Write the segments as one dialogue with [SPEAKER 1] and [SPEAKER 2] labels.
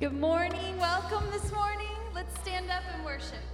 [SPEAKER 1] Good morning. Welcome this morning. Let's stand up and worship.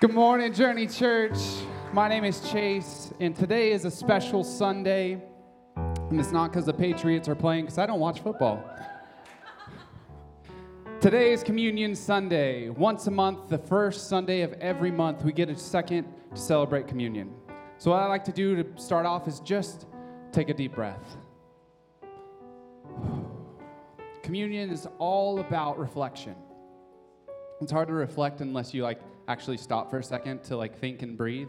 [SPEAKER 2] Good morning, Journey Church. My name is Chase, and today is a special Sunday. And it's not because the Patriots are playing, because I don't watch football. Today is Communion Sunday. Once a month, the first Sunday of every month, we get a second to celebrate communion. So, what I like to do to start off is just take a deep breath. Communion is all about reflection. It's hard to reflect unless you like actually stop for a second to like think and breathe.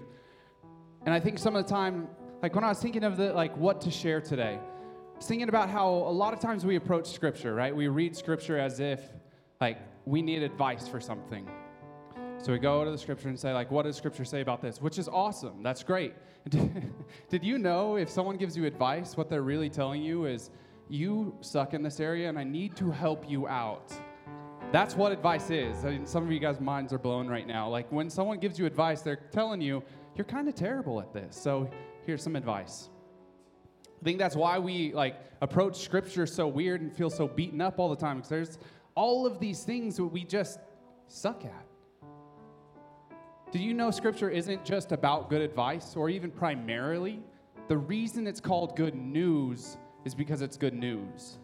[SPEAKER 2] And I think some of the time, like when I was thinking of the like what to share today, I was thinking about how a lot of times we approach scripture, right? We read scripture as if like we need advice for something. So we go to the scripture and say, like, what does scripture say about this? Which is awesome. That's great. Did you know if someone gives you advice, what they're really telling you is, you suck in this area and I need to help you out. That's what advice is. I mean, some of you guys' minds are blown right now. Like when someone gives you advice, they're telling you, you're kind of terrible at this. So here's some advice. I think that's why we like approach scripture so weird and feel so beaten up all the time because there's all of these things that we just suck at. Do you know scripture isn't just about good advice or even primarily? The reason it's called good news is because it's good news.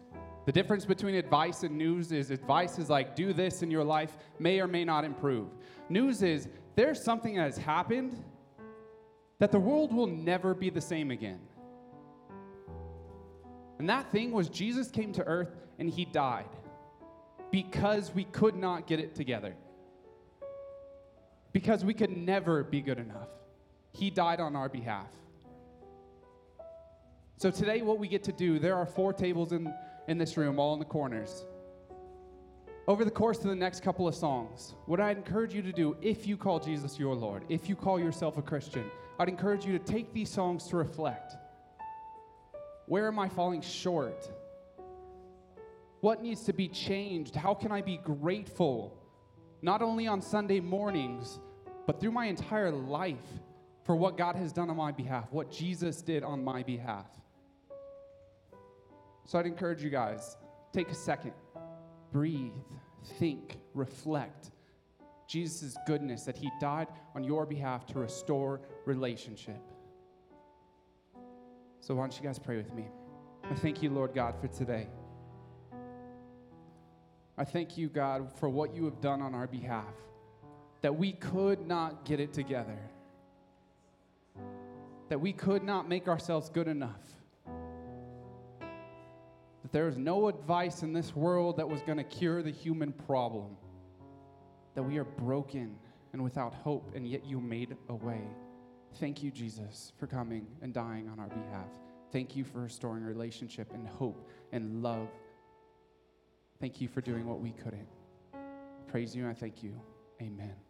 [SPEAKER 2] The difference between advice and news is advice is like, do this in your life, may or may not improve. News is, there's something that has happened that the world will never be the same again. And that thing was Jesus came to earth and he died because we could not get it together. Because we could never be good enough. He died on our behalf. So today, what we get to do, there are four tables in, in this room, all in the corners. Over the course of the next couple of songs, what I'd encourage you to do, if you call Jesus your Lord, if you call yourself a Christian, I'd encourage you to take these songs to reflect. Where am I falling short? What needs to be changed? How can I be grateful, not only on Sunday mornings, but through my entire life for what God has done on my behalf, what Jesus did on my behalf? So I'd encourage you guys take a second, breathe, think, reflect. Jesus' goodness that he died on your behalf to restore relationship. So why don't you guys pray with me? I thank you, Lord God, for today. I thank you, God, for what you have done on our behalf, that we could not get it together, that we could not make ourselves good enough that there is no advice in this world that was going to cure the human problem, that we are broken and without hope, and yet you made a way. Thank you, Jesus, for coming and dying on our behalf. Thank you for restoring relationship and hope and love. Thank you for doing what we couldn't. Praise you and I thank you. Amen.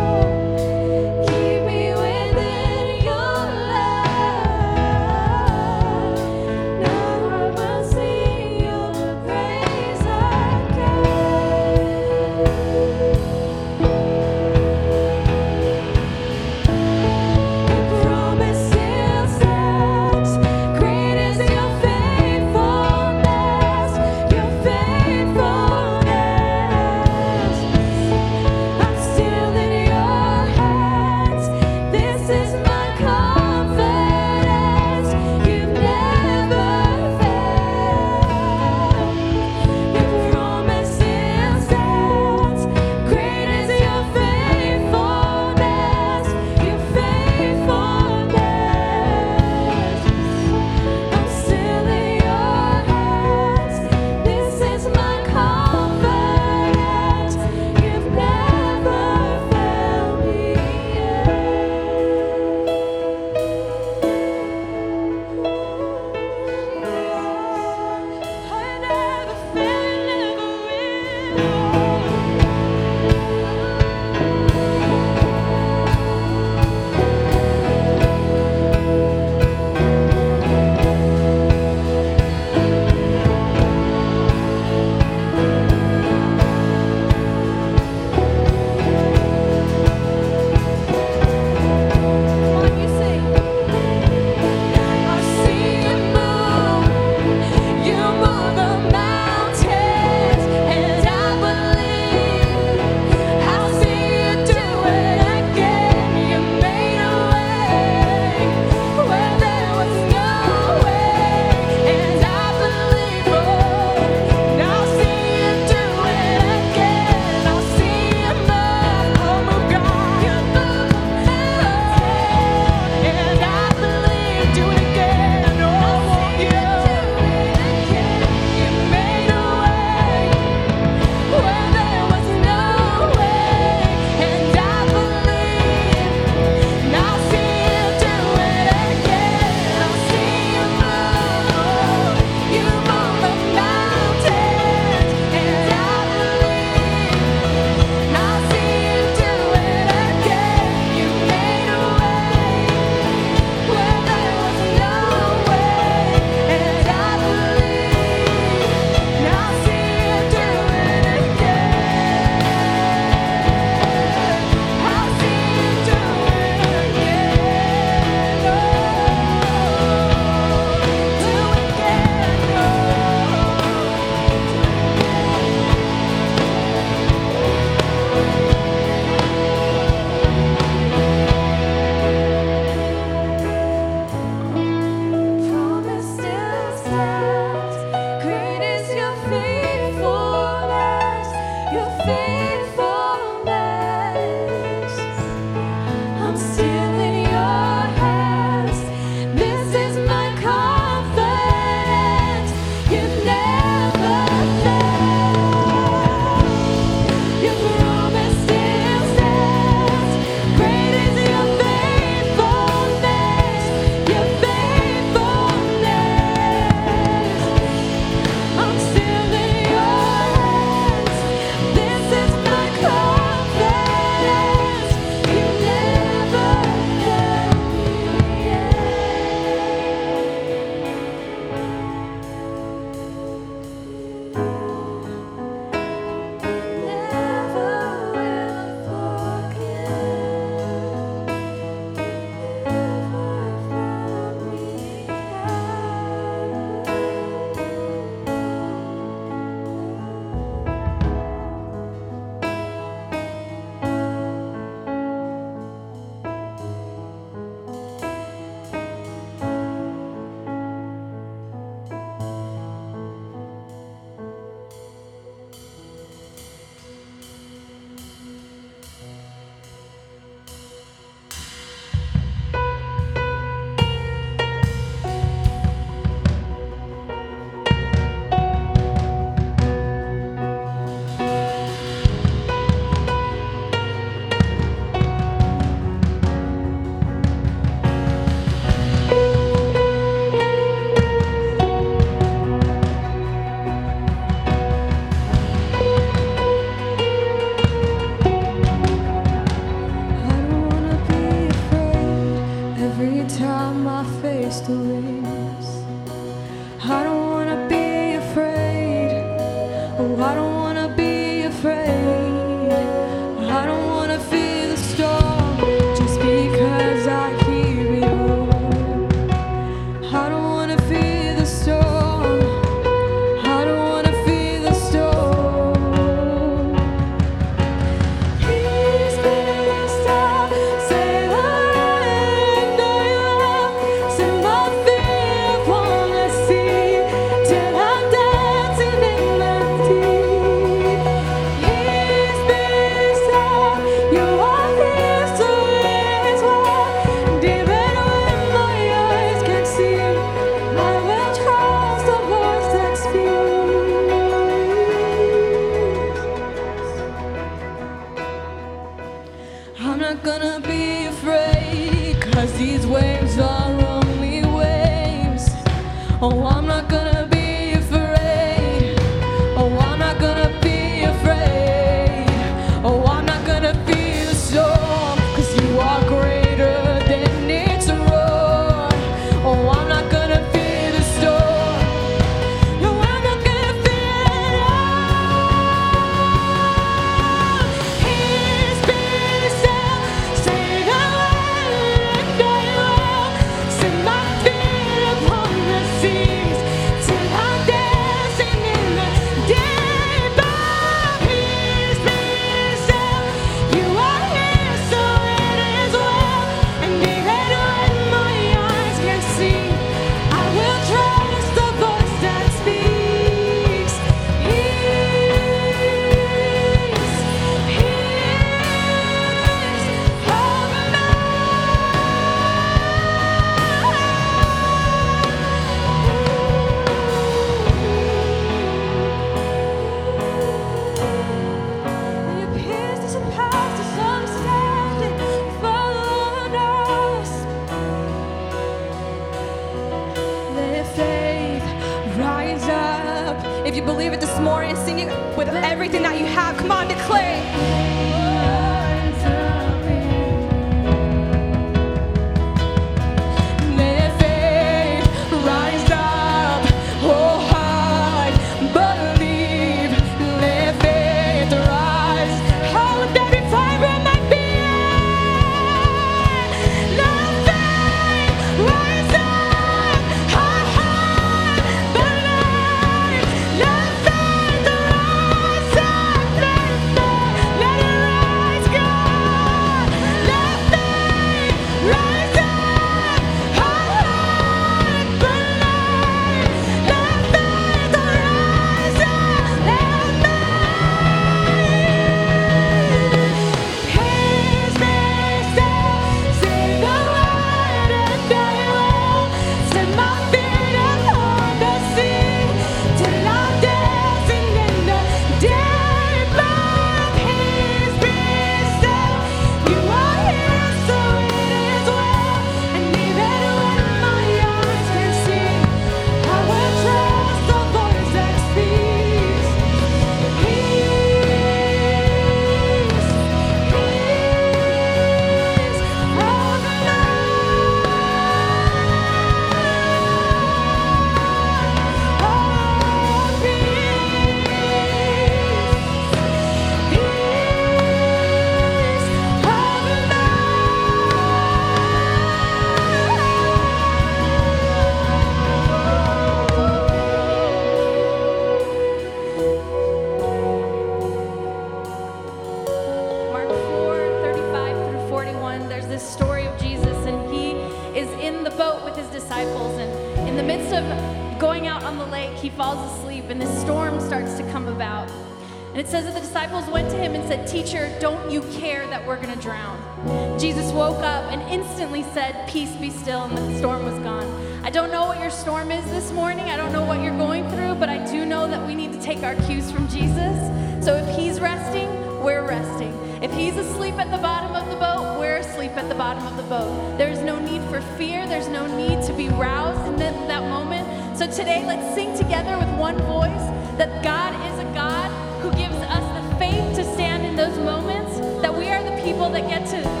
[SPEAKER 3] Asleep at the bottom of the boat. There's no need for fear, there's no need to be roused in that, that moment. So today, let's sing together with one voice that God is a God who gives us the faith to stand in those moments, that we are the people that get
[SPEAKER 4] to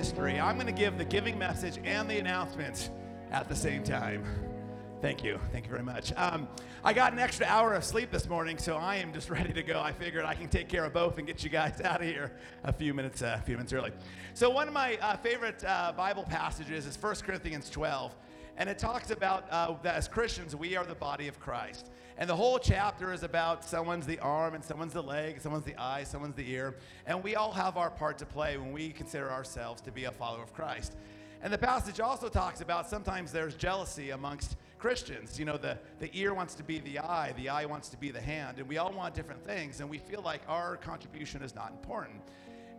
[SPEAKER 4] history. I'm going to give the giving message and the announcements at the same time. Thank you. Thank you very much. Um, I got an extra hour of sleep this morning, so I am just ready to go. I figured I can take care of both and get you guys out of here a few minutes, uh, a few minutes early. So one of my uh, favorite uh, Bible passages is 1 Corinthians 12. And it talks about uh, that as Christians, we are the body of Christ. And the whole chapter is about someone's the arm, and someone's the leg, someone's the eye, someone's the ear. And we all have our part to play when we consider ourselves to be a follower of Christ. And the passage also talks about sometimes there's jealousy amongst Christians. You know, the, the ear wants to be the eye, the eye wants to be the hand, and we all want different things, and we feel like our contribution is not important.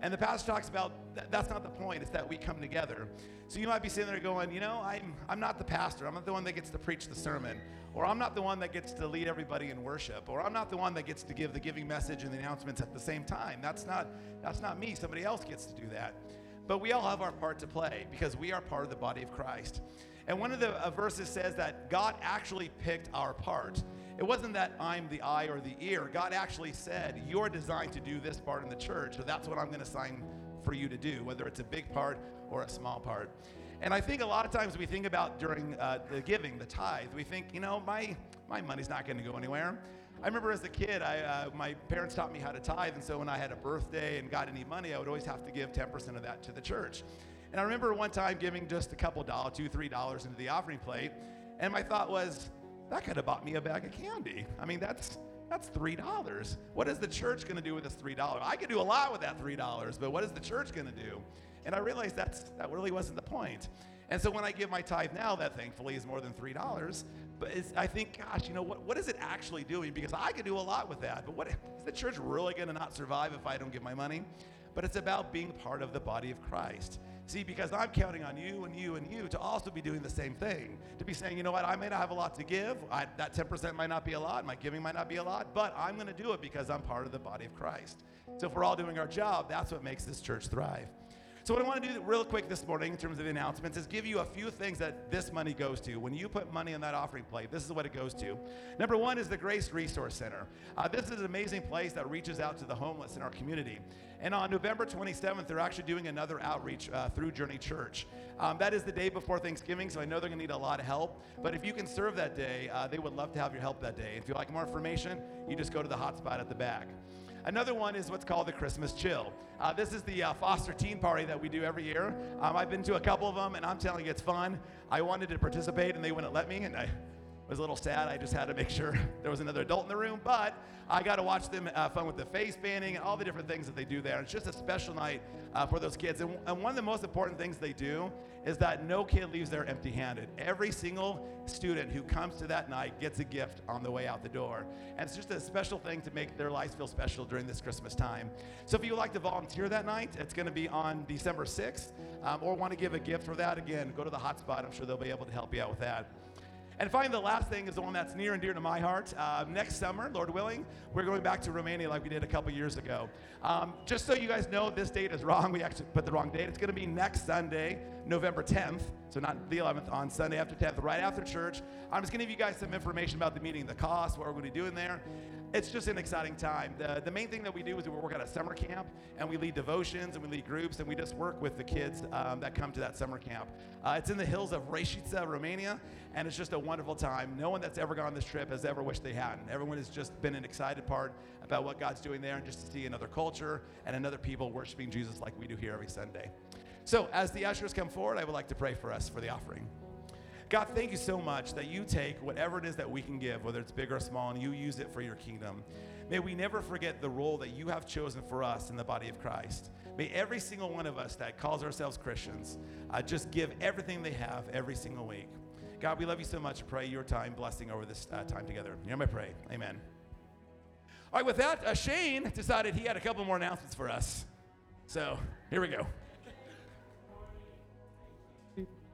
[SPEAKER 4] And the pastor talks about th- that's not the point, it's that we come together. So you might be sitting there going, you know, I'm, I'm not the pastor, I'm not the one that gets to preach the sermon, or I'm not the one that gets to lead everybody in worship, or I'm not the one that gets to give the giving message and the announcements at the same time. That's not, that's not me, somebody else gets to do that. But we all have our part to play because we are part of the body of Christ. And one of the uh, verses says that God actually picked our part. It wasn't that I'm the eye or the ear. God actually said, You're designed to do this part in the church, so that's what I'm going to assign for you to do, whether it's a big part or a small part. And I think a lot of times we think about during uh, the giving, the tithe, we think, you know, my, my money's not going to go anywhere. I remember as a kid, I, uh, my parents taught me how to tithe, and so when I had a birthday and got any money, I would always have to give 10% of that to the church. And I remember one time giving just a couple dollars, two, three dollars into the offering plate, and my thought was, that could have bought me a bag of candy. I mean, that's that's three dollars. What is the church going to do with this three dollars? I could do a lot with that three dollars, but what is the church going to do? And I realized that's that really wasn't the point. And so when I give my tithe now, that thankfully is more than three dollars. But I think, gosh, you know what? What is it actually doing? Because I could do a lot with that. But what is the church really going to not survive if I don't give my money? but it's about being part of the body of Christ. See, because I'm counting on you and you and you to also be doing the same thing. To be saying, you know what, I may not have a lot to give. I, that 10% might not be a lot. My giving might not be a lot, but I'm going to do it because I'm part of the body of Christ. So if we're all doing our job, that's what makes this church thrive. So, what I want to do real quick this morning in terms of the announcements is give you a few things that this money goes to. When you put money on that offering plate, this is what it goes to. Number one is the Grace Resource Center. Uh, this is an amazing place that reaches out to the homeless in our community. And on November 27th, they're actually doing another outreach uh, through Journey Church. Um, that is the day before Thanksgiving, so I know they're going to need a lot of help. But if you can serve that day, uh, they would love to have your help that day. If you'd like more information, you just go to the hotspot at the back. Another one is what's called the Christmas Chill. Uh, this is the uh, foster teen party that we do every year. Um, I've been to a couple of them, and I'm telling you, it's fun. I wanted to participate, and they wouldn't let me, and I was a little sad. I just had to make sure there was another adult in the room, but I got to watch them have fun with the face painting and all the different things that they do there. It's just a special night uh, for those kids. And, and, one of the most important things they do is that no kid leaves there empty handed. Every single student who comes to that night gets a gift on the way out the door. And it's just a special thing to make their lives feel special during this Christmas time. So if you would like to volunteer that night, it's going to be on December 6th, um, or want to give a gift for that, again, go to the hotspot. I'm sure they'll be able to help you out with that. And finally, the last thing is the one that's near and dear to my heart. Uh, next summer, Lord willing, we're going back to Romania like we did a couple years ago. Um, just so you guys know, this date is wrong. We actually put the wrong date. It's going to be next Sunday, November 10th. So not the 11th, on Sunday after 10th, right after church. I'm just going to give you guys some information about the meeting, the cost, what we're going to be doing there it's just an exciting time. The, the main thing that we do is we work at a summer camp and we lead devotions and we lead groups and we just work with the kids um, that come to that summer camp. Uh, it's in the hills of Reșița, Romania, and it's just a wonderful time. No one that's ever gone on this trip has ever wished they hadn't. Everyone has just been an excited part about what God's doing there and just to see another culture and another people worshiping Jesus like we do here every Sunday. So, as the ushers come forward, I would like to pray for us for the offering. God, thank you so much that you take whatever it is that we can give, whether it's big or small, and you use it for your kingdom. May we never forget the role that you have chosen for us in the body of Christ. May every single one of us that calls ourselves Christians uh, just give everything they have every single week. God, we love you so much. Pray your time blessing over this uh, time together. You know, I pray. Amen. All right, with that, uh, Shane decided he had a couple more announcements for us. So here we go.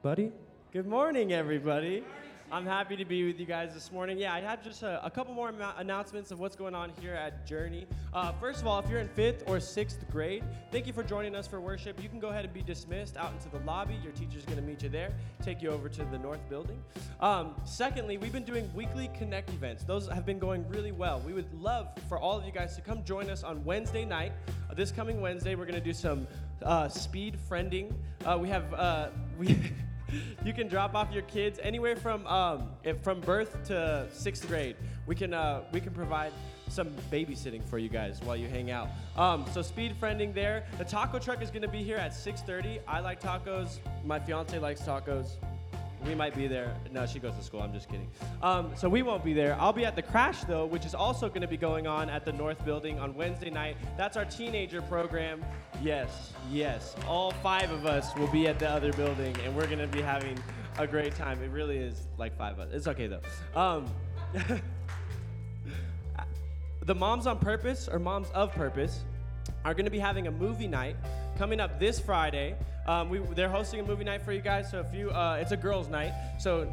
[SPEAKER 5] Buddy? Good morning, everybody. I'm happy to be with you guys this morning. Yeah, I had just a, a couple more announcements of what's going on here at Journey. Uh, first of all, if you're in fifth or sixth grade, thank you for joining us for worship. You can go ahead and be dismissed out into the lobby. Your teacher's going to meet you there, take you over to the north building. Um, secondly, we've been doing weekly Connect events. Those have been going really well. We would love for all of you guys to come join us on Wednesday night. Uh, this coming Wednesday, we're going to do some uh, speed friending. Uh, we have uh, we. you can drop off your kids anywhere from um, from birth to sixth grade. We can uh, we can provide some babysitting for you guys while you hang out. Um, so speed friending there. The taco truck is gonna be here at 6:30. I like tacos. My fiance likes tacos. We might be there. No, she goes to school. I'm just kidding. Um, so we won't be there. I'll be at the crash though, which is also going to be going on at the North Building on Wednesday night. That's our teenager program. Yes, yes. All five of us will be at the other building, and we're going to be having a great time. It really is like five of us. It's okay though. Um, the Moms on Purpose or Moms of Purpose are going to be having a movie night coming up this Friday. Um, we, they're hosting a movie night for you guys. So if you, uh, it's a girls' night. So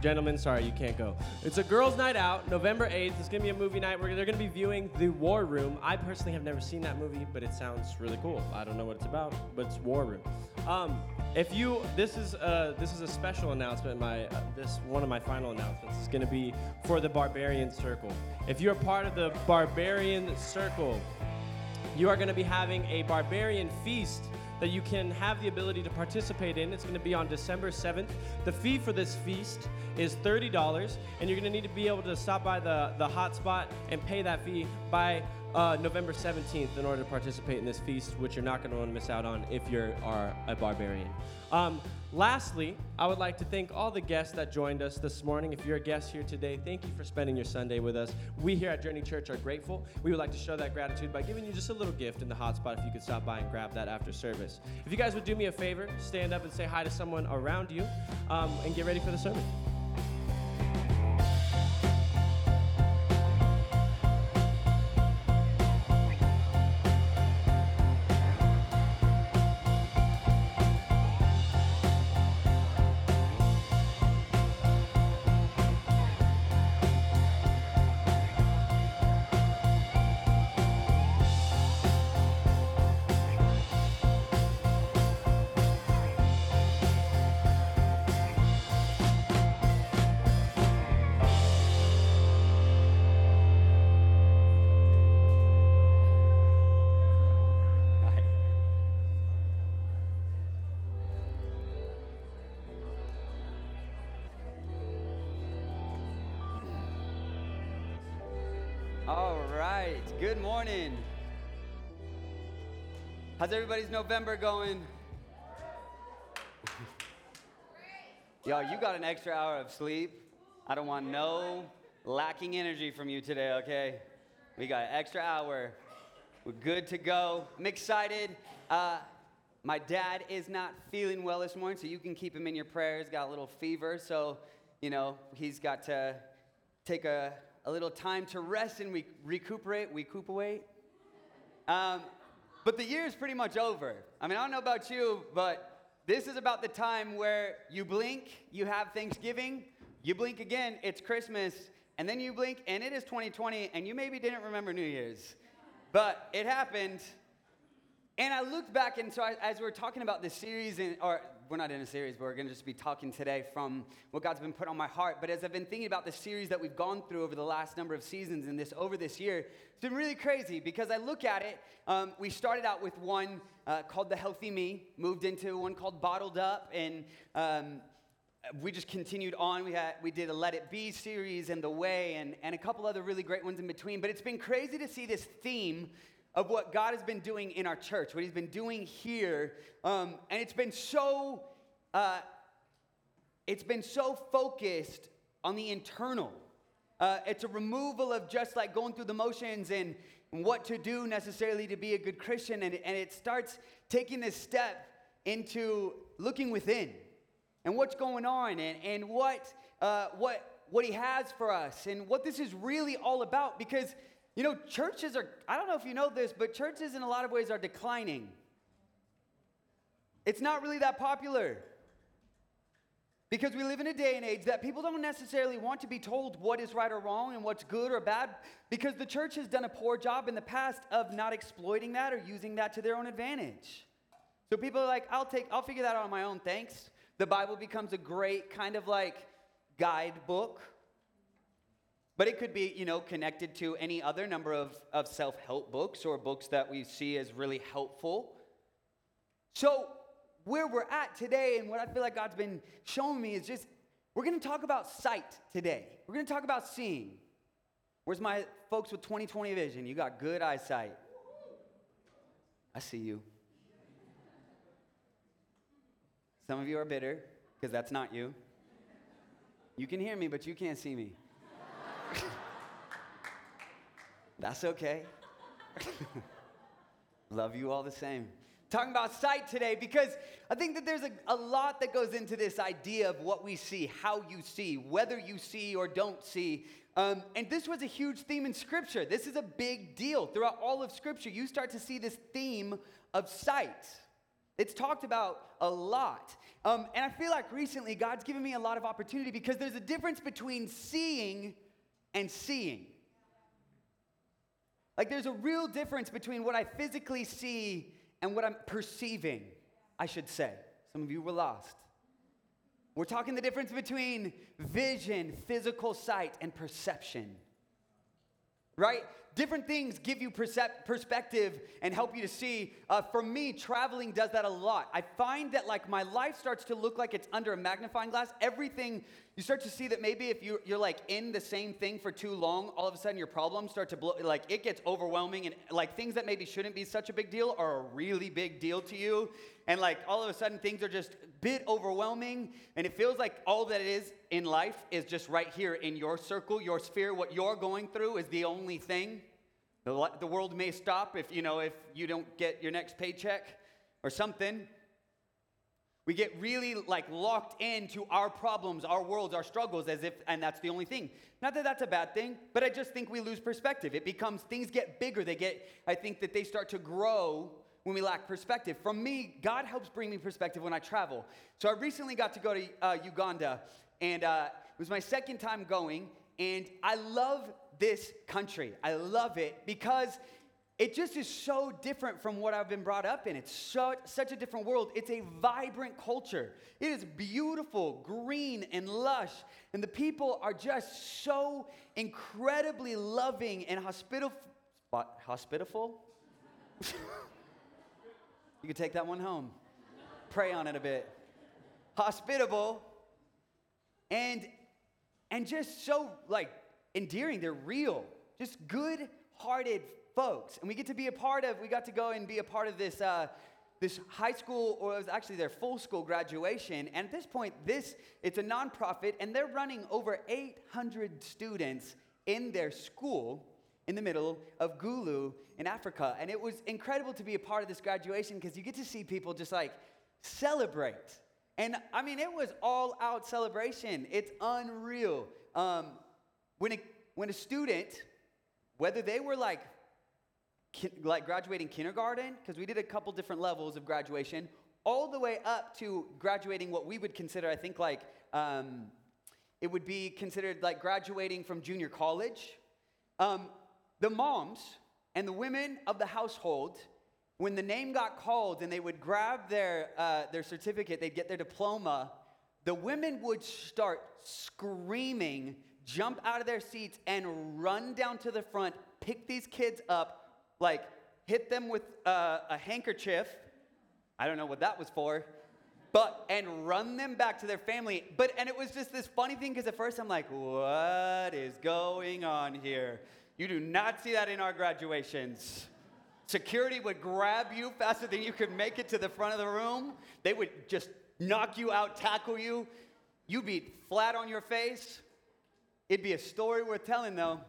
[SPEAKER 5] gentlemen, sorry, you can't go. It's a girls' night out, November 8th. It's gonna be a movie night where they're gonna be viewing The War Room. I personally have never seen that movie, but it sounds really cool. I don't know what it's about, but it's War Room. Um, if you, this is uh, this is a special announcement. My uh, this one of my final announcements is gonna be for the Barbarian Circle. If you're part of the Barbarian Circle, you are gonna be having a Barbarian feast that you can have the ability to participate in. It's going to be on December 7th. The fee for this feast is $30, and you're going to need to be able to stop by the, the hotspot and pay that fee by uh, November 17th in order to participate in this feast, which you're not going to want to miss out on if you are a barbarian. Um, lastly, I would like to thank all the guests that joined us this morning. If you're a guest here today, thank you for spending your Sunday with us. We here at Journey Church are grateful. We would like to show that gratitude by giving you just a little gift in the hotspot if you could stop by and grab that after service. If you guys would do me a favor, stand up and say hi to someone around you um, and get ready for the sermon.
[SPEAKER 6] How's everybody's November going? Yo, you got an extra hour of sleep. I don't want no lacking energy from you today, okay? We got an extra hour. We're good to go. I'm excited. Uh, my dad is not feeling well this morning, so you can keep him in your prayers. Got a little fever, so, you know, he's got to take a, a little time to rest and we recuperate, recuperate. Um, but the year is pretty much over. I mean, I don't know about you, but this is about the time where you blink, you have Thanksgiving, you blink again, it's Christmas, and then you blink, and it is 2020, and you maybe didn't remember New Year's. But it happened. And I looked back, and so I, as we're talking about this series, and, or we're not in a series, but we're going to just be talking today from what God's been put on my heart. But as I've been thinking about the series that we've gone through over the last number of seasons and this over this year, it's been really crazy because I look at it. Um, we started out with one uh, called The Healthy Me, moved into one called Bottled Up, and um, we just continued on. We had we did a Let It Be series and The Way, and, and a couple other really great ones in between. But it's been crazy to see this theme of what God has been doing in our church, what He's been doing here. Um, and it's been so, uh, it's been so focused on the internal. Uh, it's a removal of just like going through the motions and what to do necessarily to be a good Christian. And, and it starts taking this step into looking within and what's going on and, and what, uh, what, what He has for us and what this is really all about. Because you know, churches are, I don't know if you know this, but churches in a lot of ways are declining. It's not really that popular. Because we live in a day and age that people don't necessarily want to be told what is right or wrong and what's good or bad because the church has done a poor job in the past of not exploiting that or using that to their own advantage. So people are like, I'll take, I'll figure that out on my own, thanks. The Bible becomes a great kind of like guidebook but it could be, you know, connected to any other number of, of self help books or books that we see as really helpful. So, where we're at today and what I feel like God's been showing me is just we're going to talk about sight today. We're going to talk about seeing. Where's my folks with 2020 vision? You got good eyesight. I see you. Some of you are bitter because that's not you. You can hear me, but you can't see me. That's okay. Love you all the same. Talking about sight today because I think that there's a, a lot that goes into this idea of what we see, how you see, whether you see or don't see. Um, and this was a huge theme in Scripture. This is a big deal. Throughout all of Scripture, you start to see this theme of sight. It's talked about a lot. Um, and I feel like recently God's given me a lot of opportunity because there's a difference between seeing and seeing. Like there's a real difference between what I physically see and what I'm perceiving, I should say. Some of you were lost. We're talking the difference between vision, physical sight, and perception right? Different things give you percep- perspective and help you to see. Uh, for me, traveling does that a lot. I find that like my life starts to look like it's under a magnifying glass. Everything you start to see that maybe if you, you're like in the same thing for too long, all of a sudden your problems start to blow. Like it gets overwhelming, and like things that maybe shouldn't be such a big deal are a really big deal to you. And like all of a sudden things are just a bit overwhelming, and it feels like all that it is in life is just right here in your circle, your sphere. What you're going through is the only thing. The, the world may stop if you know if you don't get your next paycheck or something. We get really like locked into our problems, our worlds, our struggles as if, and that's the only thing. Not that that's a bad thing, but I just think we lose perspective. It becomes, things get bigger. They get, I think that they start to grow when we lack perspective. From me, God helps bring me perspective when I travel. So I recently got to go to uh, Uganda, and uh, it was my second time going, and I love this country. I love it because it just is so different from what I've been brought up in. It's so, such a different world. It's a vibrant culture. It is beautiful, green, and lush. And the people are just so incredibly loving and hospitable. Hospitable? you can take that one home. Pray on it a bit. Hospitable and and just so like endearing. They're real. just good hearted folks. And we get to be a part of, we got to go and be a part of this. Uh, this high school, or it was actually their full school graduation. And at this point, this it's a nonprofit, and they're running over 800 students in their school in the middle of Gulu in Africa. And it was incredible to be a part of this graduation because you get to see people just like celebrate. And I mean, it was all out celebration. It's unreal. Um, when, a, when a student, whether they were like, ki- like graduating kindergarten, because we did a couple different levels of graduation, all the way up to graduating what we would consider, I think, like um, it would be considered like graduating from junior college. Um, the moms and the women of the household, when the name got called and they would grab their, uh, their certificate, they'd get their diploma, the women would start screaming, jump out of their seats, and run down to the front, pick these kids up, like hit them with uh, a handkerchief. I don't know what that was for but and run them back to their family. But and it was just this funny thing because at first I'm like, what is going on here? You do not see that in our graduations. Security would grab you faster than you could make it to the front of the room. They would just knock you out, tackle you. You'd be flat on your face. It'd be a story worth telling, though.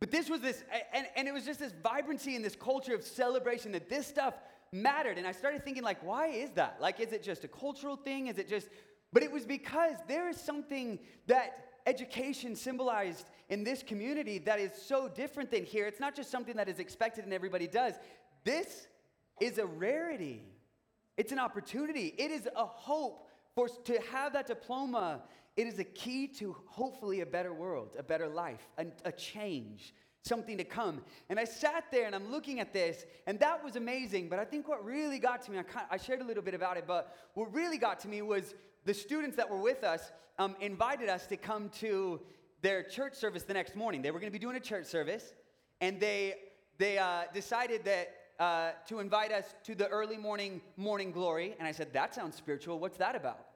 [SPEAKER 6] But this was this, and, and it was just this vibrancy and this culture of celebration that this stuff mattered. And I started thinking, like, why is that? Like, is it just a cultural thing? Is it just, but it was because there is something that education symbolized in this community that is so different than here. It's not just something that is expected and everybody does. This is a rarity. It's an opportunity. It is a hope for to have that diploma. It is a key to hopefully a better world, a better life, a, a change something to come. And I sat there and I'm looking at this, and that was amazing. But I think what really got to me, I, kind of, I shared a little bit about it, but what really got to me was the students that were with us um, invited us to come to their church service the next morning. They were going to be doing a church service, and they, they uh, decided that. Uh, to invite us to the early morning morning glory and i said that sounds spiritual what's that about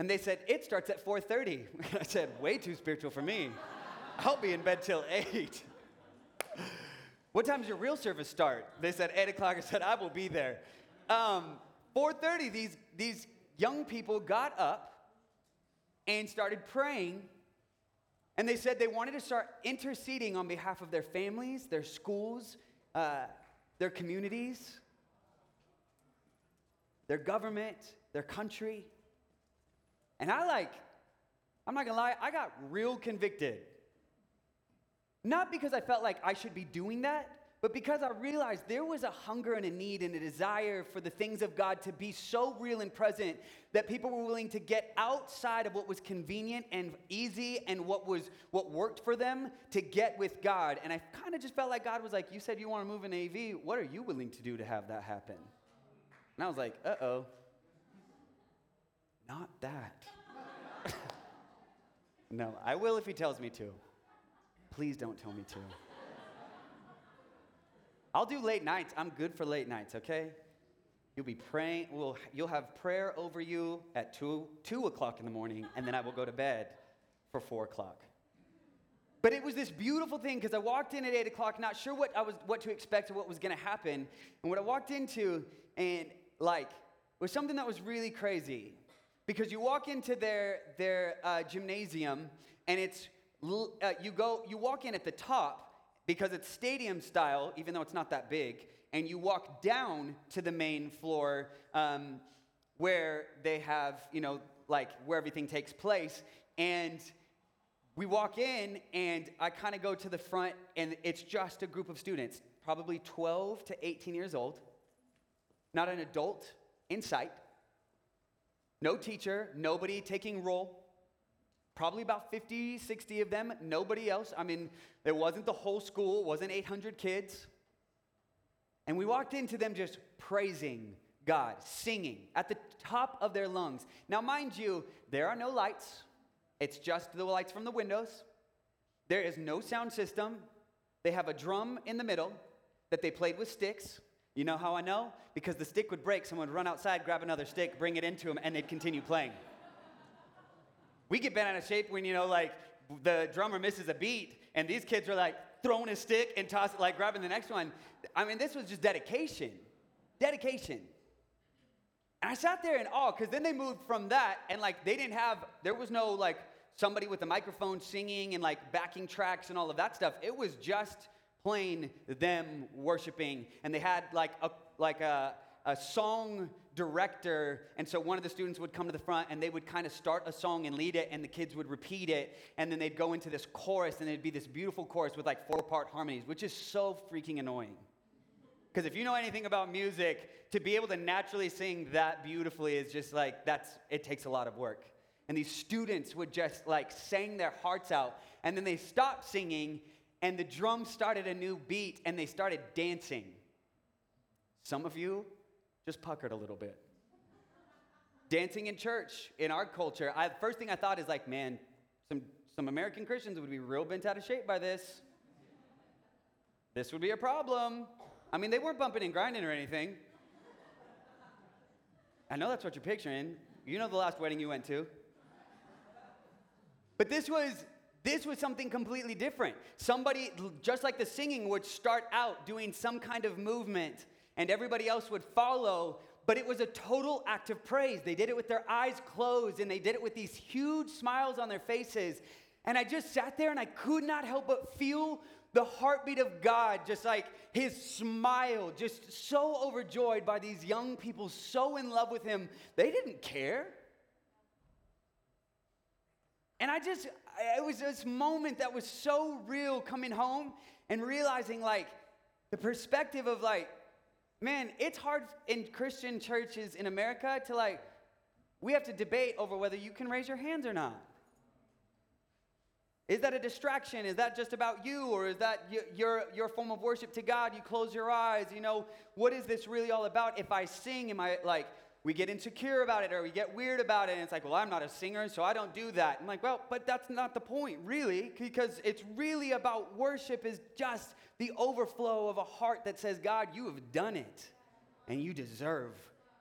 [SPEAKER 6] and they said it starts at 4.30 i said way too spiritual for me I'll be in bed till 8. what time does your real service start? They said 8 o'clock. I said, I will be there. Um, 4.30, these, these young people got up and started praying. And they said they wanted to start interceding on behalf of their families, their schools, uh, their communities, their government, their country. And I like, I'm not gonna lie, I got real convicted not because I felt like I should be doing that, but because I realized there was a hunger and a need and a desire for the things of God to be so real and present that people were willing to get outside of what was convenient and easy and what was what worked for them to get with God. And I kind of just felt like God was like, "You said you want to move in AV. What are you willing to do to have that happen?" And I was like, "Uh-oh. Not that." no, I will if he tells me to. Please don't tell me to. I'll do late nights. I'm good for late nights, okay? You'll be praying, we'll, you'll have prayer over you at 2, 2 o'clock in the morning, and then I will go to bed for 4 o'clock. But it was this beautiful thing because I walked in at 8 o'clock, not sure what, I was, what to expect or what was going to happen. And what I walked into, and like, was something that was really crazy. Because you walk into their, their uh, gymnasium, and it's uh, you go, you walk in at the top because it's stadium style, even though it's not that big, and you walk down to the main floor um, where they have, you know, like where everything takes place. And we walk in, and I kind of go to the front, and it's just a group of students, probably 12 to 18 years old, not an adult in sight, no teacher, nobody taking roll probably about 50, 60 of them, nobody else. I mean, it wasn't the whole school, it wasn't 800 kids. And we walked into them just praising God, singing at the top of their lungs. Now, mind you, there are no lights, it's just the lights from the windows. There is no sound system. They have a drum in the middle that they played with sticks. You know how I know? Because the stick would break, someone would run outside, grab another stick, bring it into them, and they'd continue playing. We get bent out of shape when, you know, like the drummer misses a beat, and these kids are like throwing a stick and tossing, like grabbing the next one. I mean, this was just dedication. Dedication. And I sat there in awe because then they moved from that, and like they didn't have, there was no like somebody with a microphone singing and like backing tracks and all of that stuff. It was just plain them worshiping, and they had like a like a a song director. And so one of the students would come to the front and they would kind of start a song and lead it, and the kids would repeat it. And then they'd go into this chorus, and it'd be this beautiful chorus with like four part harmonies, which is so freaking annoying. Because if you know anything about music, to be able to naturally sing that beautifully is just like, that's, it takes a lot of work. And these students would just like sing their hearts out, and then they stopped singing, and the drums started a new beat, and they started dancing. Some of you just puckered a little bit. Dancing in church in our culture, I, first thing I thought is like, man, some, some American Christians would be real bent out of shape by this. This would be a problem. I mean, they weren't bumping and grinding or anything. I know that's what you're picturing. You know the last wedding you went to. But this was this was something completely different. Somebody just like the singing would start out doing some kind of movement and everybody else would follow. But it was a total act of praise. They did it with their eyes closed and they did it with these huge smiles on their faces. And I just sat there and I could not help but feel the heartbeat of God, just like his smile, just so overjoyed by these young people, so in love with him. They didn't care. And I just, it was this moment that was so real coming home and realizing like the perspective of like, man, it's hard in Christian churches in America to like, we have to debate over whether you can raise your hands or not. Is that a distraction? Is that just about you? Or is that your, your form of worship to God? You close your eyes. You know, what is this really all about? If I sing, am I like, we get insecure about it or we get weird about it. And it's like, well, I'm not a singer, so I don't do that. I'm like, well, but that's not the point, really, because it's really about worship is just the overflow of a heart that says, God, you have done it, and you deserve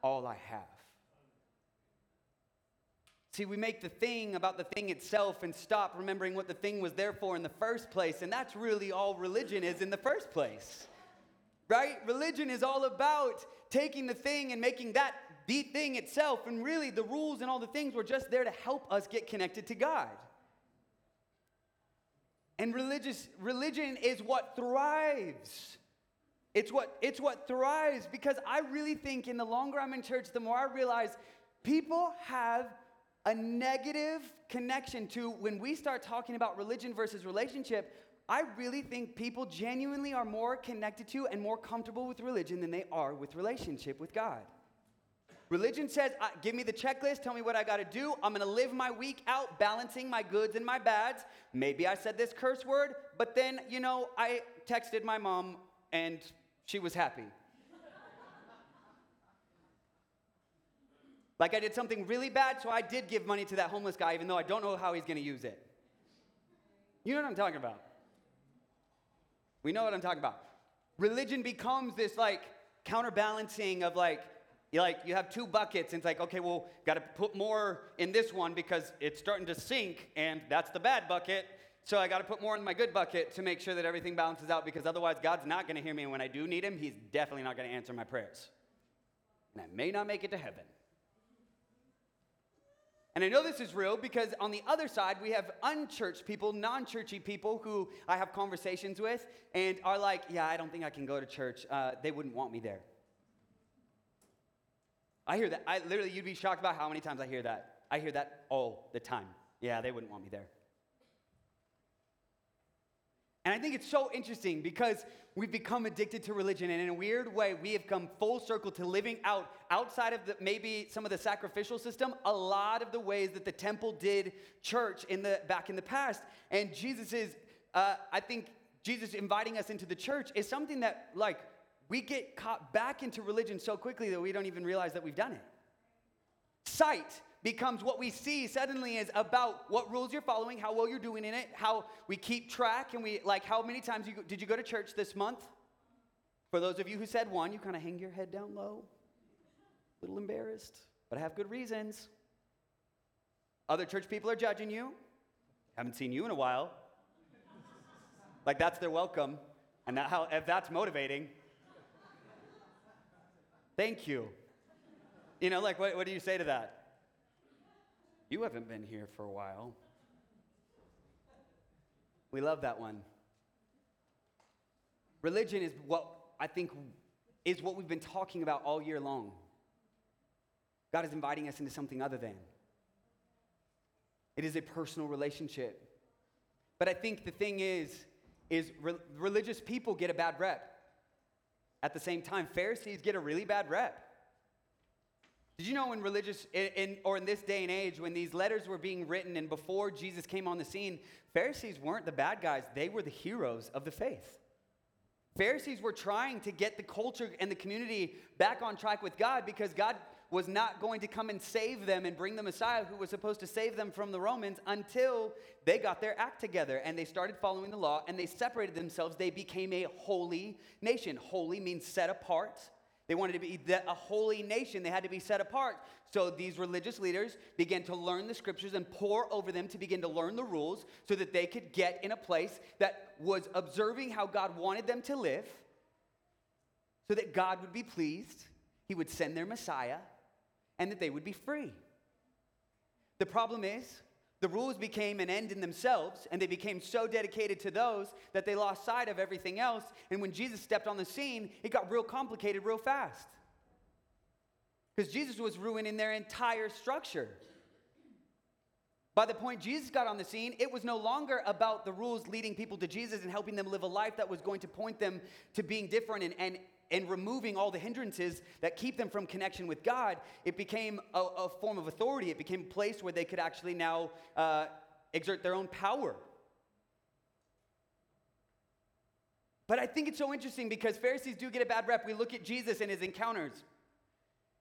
[SPEAKER 6] all I have. See, we make the thing about the thing itself and stop remembering what the thing was there for in the first place. And that's really all religion is in the first place. Right? Religion is all about taking the thing and making that the thing itself. And really, the rules and all the things were just there to help us get connected to God. And religious religion is what thrives. It's what it's what thrives because I really think in the longer I'm in church, the more I realize people have a negative connection to when we start talking about religion versus relationship. I really think people genuinely are more connected to and more comfortable with religion than they are with relationship with God. Religion says, uh, give me the checklist, tell me what I got to do. I'm going to live my week out balancing my goods and my bads. Maybe I said this curse word, but then, you know, I texted my mom and she was happy. like I did something really bad, so I did give money to that homeless guy, even though I don't know how he's going to use it. You know what I'm talking about? We know what I'm talking about. Religion becomes this like counterbalancing of like, you like you have two buckets and it's like okay well got to put more in this one because it's starting to sink and that's the bad bucket so i got to put more in my good bucket to make sure that everything balances out because otherwise god's not going to hear me and when i do need him he's definitely not going to answer my prayers and i may not make it to heaven and I know this is real because on the other side, we have unchurched people, non churchy people who I have conversations with and are like, yeah, I don't think I can go to church. Uh, they wouldn't want me there. I hear that. I literally, you'd be shocked about how many times I hear that. I hear that all the time. Yeah, they wouldn't want me there. And I think it's so interesting because we've become addicted to religion, and in a weird way, we have come full circle to living out outside of the, maybe some of the sacrificial system, a lot of the ways that the temple did church in the back in the past. And Jesus is, uh, I think, Jesus inviting us into the church is something that, like, we get caught back into religion so quickly that we don't even realize that we've done it. Sight becomes what we see suddenly is about what rules you're following, how well you're doing in it, how we keep track, and we like how many times you did you go to church this month? For those of you who said one, you kind of hang your head down low, a little embarrassed, but I have good reasons. Other church people are judging you. Haven't seen you in a while. like that's their welcome. And that how, if that's motivating, thank you. You know, like what, what do you say to that? You haven't been here for a while. We love that one. Religion is what I think is what we've been talking about all year long. God is inviting us into something other than. It is a personal relationship. But I think the thing is, is re- religious people get a bad rep. At the same time, Pharisees get a really bad rep. Did you know in religious, in, in, or in this day and age, when these letters were being written and before Jesus came on the scene, Pharisees weren't the bad guys, they were the heroes of the faith. Pharisees were trying to get the culture and the community back on track with God because God was not going to come and save them and bring the Messiah who was supposed to save them from the Romans until they got their act together and they started following the law and they separated themselves. They became a holy nation. Holy means set apart. They wanted to be a holy nation. They had to be set apart. So these religious leaders began to learn the scriptures and pore over them to begin to learn the rules so that they could get in a place that was observing how God wanted them to live, so that God would be pleased. He would send their Messiah and that they would be free. The problem is, the rules became an end in themselves, and they became so dedicated to those that they lost sight of everything else. And when Jesus stepped on the scene, it got real complicated real fast. Because Jesus was ruining their entire structure. By the point Jesus got on the scene, it was no longer about the rules leading people to Jesus and helping them live a life that was going to point them to being different and, and, and removing all the hindrances that keep them from connection with God, it became a, a form of authority. It became a place where they could actually now uh, exert their own power. But I think it's so interesting because Pharisees do get a bad rep. We look at Jesus and his encounters.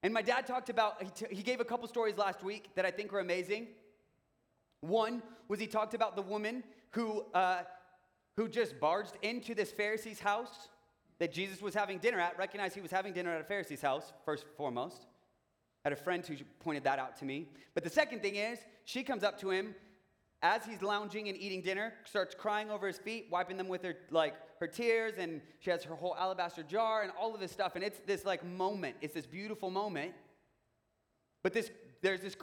[SPEAKER 6] And my dad talked about, he, t- he gave a couple stories last week that I think are amazing. One was he talked about the woman who, uh, who just barged into this Pharisee's house that Jesus was having dinner at, recognized he was having dinner at a Pharisee's house, first and foremost. I had a friend who pointed that out to me. But the second thing is, she comes up to him as he's lounging and eating dinner, starts crying over his feet, wiping them with her like her tears, and she has her whole alabaster jar and all of this stuff. And it's this like moment, it's this beautiful moment. But this there's this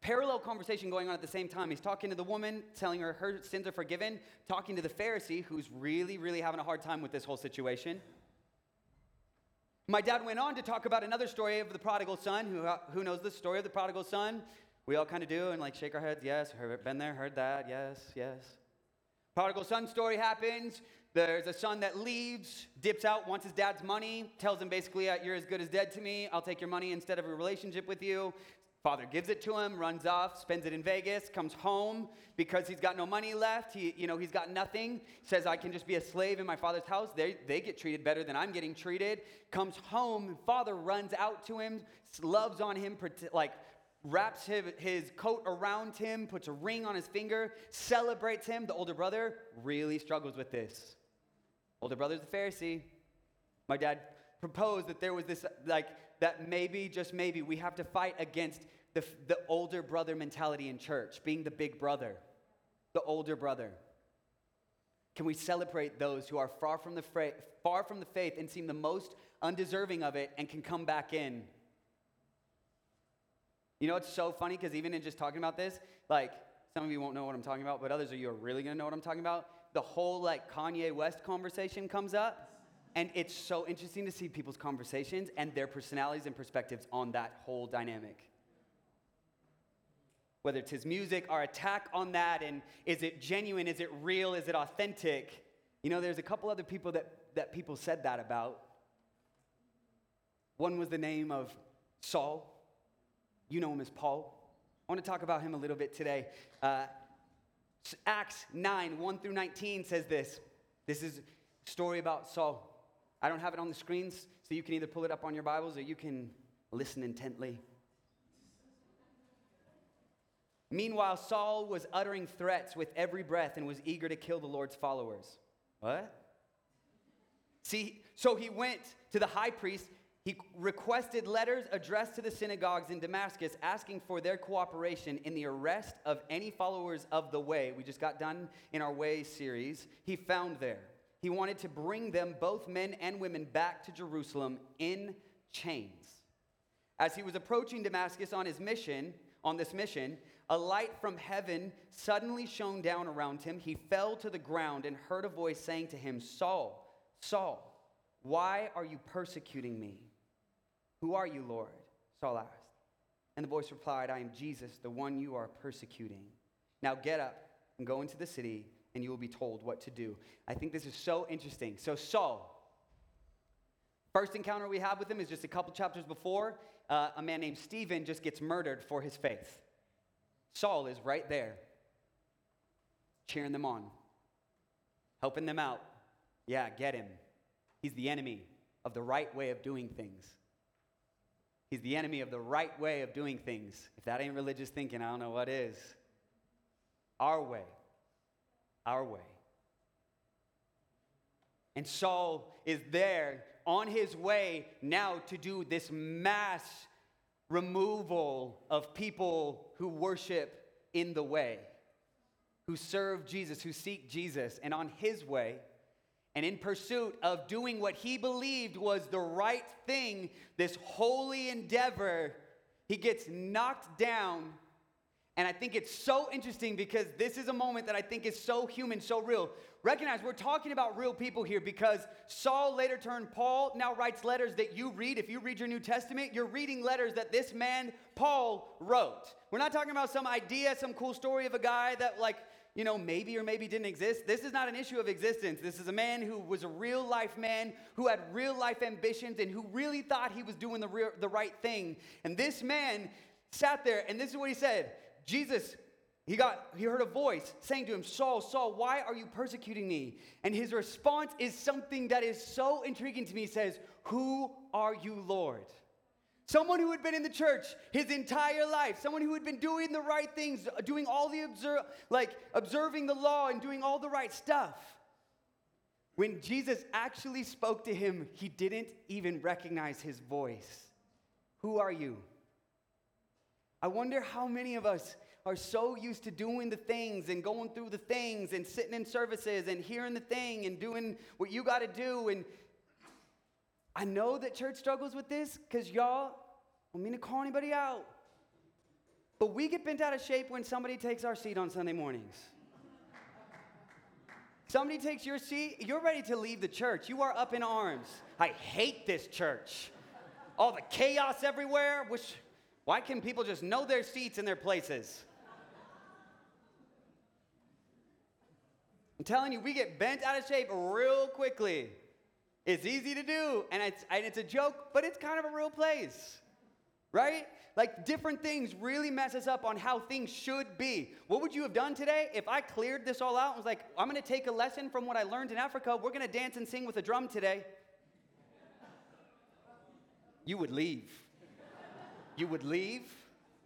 [SPEAKER 6] parallel conversation going on at the same time. He's talking to the woman, telling her her sins are forgiven, talking to the Pharisee, who's really, really having a hard time with this whole situation. My dad went on to talk about another story of the prodigal son. Who, uh, who knows the story of the prodigal son? We all kind of do and like shake our heads. Yes, been there, heard that. Yes, yes. Prodigal son story happens. There's a son that leaves, dips out, wants his dad's money, tells him basically, uh, You're as good as dead to me. I'll take your money instead of a relationship with you. Father gives it to him, runs off, spends it in Vegas, comes home because he's got no money left. He, you know, he's got nothing. Says, I can just be a slave in my father's house. They, they get treated better than I'm getting treated. Comes home, father runs out to him, loves on him, like wraps his, his coat around him, puts a ring on his finger, celebrates him. The older brother really struggles with this. Older brother's a Pharisee. My dad proposed that there was this, like, that maybe, just maybe, we have to fight against the, the older brother mentality in church, being the big brother, the older brother. Can we celebrate those who are far from the, fra- far from the faith and seem the most undeserving of it and can come back in? You know, it's so funny because even in just talking about this, like, some of you won't know what I'm talking about, but others of you are really gonna know what I'm talking about. The whole like Kanye West conversation comes up. And it's so interesting to see people's conversations and their personalities and perspectives on that whole dynamic. Whether it's his music, our attack on that, and is it genuine? Is it real? Is it authentic? You know, there's a couple other people that, that people said that about. One was the name of Saul. You know him as Paul. I want to talk about him a little bit today. Uh, Acts 9, 1 through 19 says this. This is a story about Saul. I don't have it on the screens, so you can either pull it up on your Bibles or you can listen intently. Meanwhile, Saul was uttering threats with every breath and was eager to kill the Lord's followers. What? See, so he went to the high priest. He requested letters addressed to the synagogues in Damascus asking for their cooperation in the arrest of any followers of the way. We just got done in our Way series. He found there. He wanted to bring them, both men and women, back to Jerusalem in chains. As he was approaching Damascus on his mission, on this mission, a light from heaven suddenly shone down around him. He fell to the ground and heard a voice saying to him, Saul, Saul, why are you persecuting me? Who are you, Lord? Saul asked. And the voice replied, I am Jesus, the one you are persecuting. Now get up and go into the city, and you will be told what to do. I think this is so interesting. So, Saul, first encounter we have with him is just a couple chapters before. Uh, a man named Stephen just gets murdered for his faith. Saul is right there, cheering them on, helping them out. Yeah, get him. He's the enemy of the right way of doing things. He's the enemy of the right way of doing things. If that ain't religious thinking, I don't know what is. Our way. Our way. And Saul is there on his way now to do this mass removal of people who worship in the way, who serve Jesus, who seek Jesus. And on his way, and in pursuit of doing what he believed was the right thing, this holy endeavor, he gets knocked down. And I think it's so interesting because this is a moment that I think is so human, so real. Recognize we're talking about real people here because Saul later turned Paul, now writes letters that you read. If you read your New Testament, you're reading letters that this man, Paul, wrote. We're not talking about some idea, some cool story of a guy that, like, you know, maybe or maybe didn't exist. This is not an issue of existence. This is a man who was a real life man, who had real life ambitions, and who really thought he was doing the, real, the right thing. And this man sat there, and this is what he said Jesus, he got he heard a voice saying to him saul saul why are you persecuting me and his response is something that is so intriguing to me he says who are you lord Someone who had been in the church his entire life, someone who had been doing the right things, doing all the observe, like observing the law and doing all the right stuff. When Jesus actually spoke to him, he didn't even recognize his voice. Who are you? I wonder how many of us are so used to doing the things and going through the things and sitting in services and hearing the thing and doing what you got to do and I know that church struggles with this because y'all, don't mean to call anybody out, but we get bent out of shape when somebody takes our seat on Sunday mornings. Somebody takes your seat, you're ready to leave the church. You are up in arms. I hate this church. All the chaos everywhere. Which, why can people just know their seats and their places? I'm telling you, we get bent out of shape real quickly. It's easy to do, and it's, and it's a joke, but it's kind of a real place, right? Like different things really mess us up on how things should be. What would you have done today if I cleared this all out and was like, I'm gonna take a lesson from what I learned in Africa, we're gonna dance and sing with a drum today? You would leave. You would leave.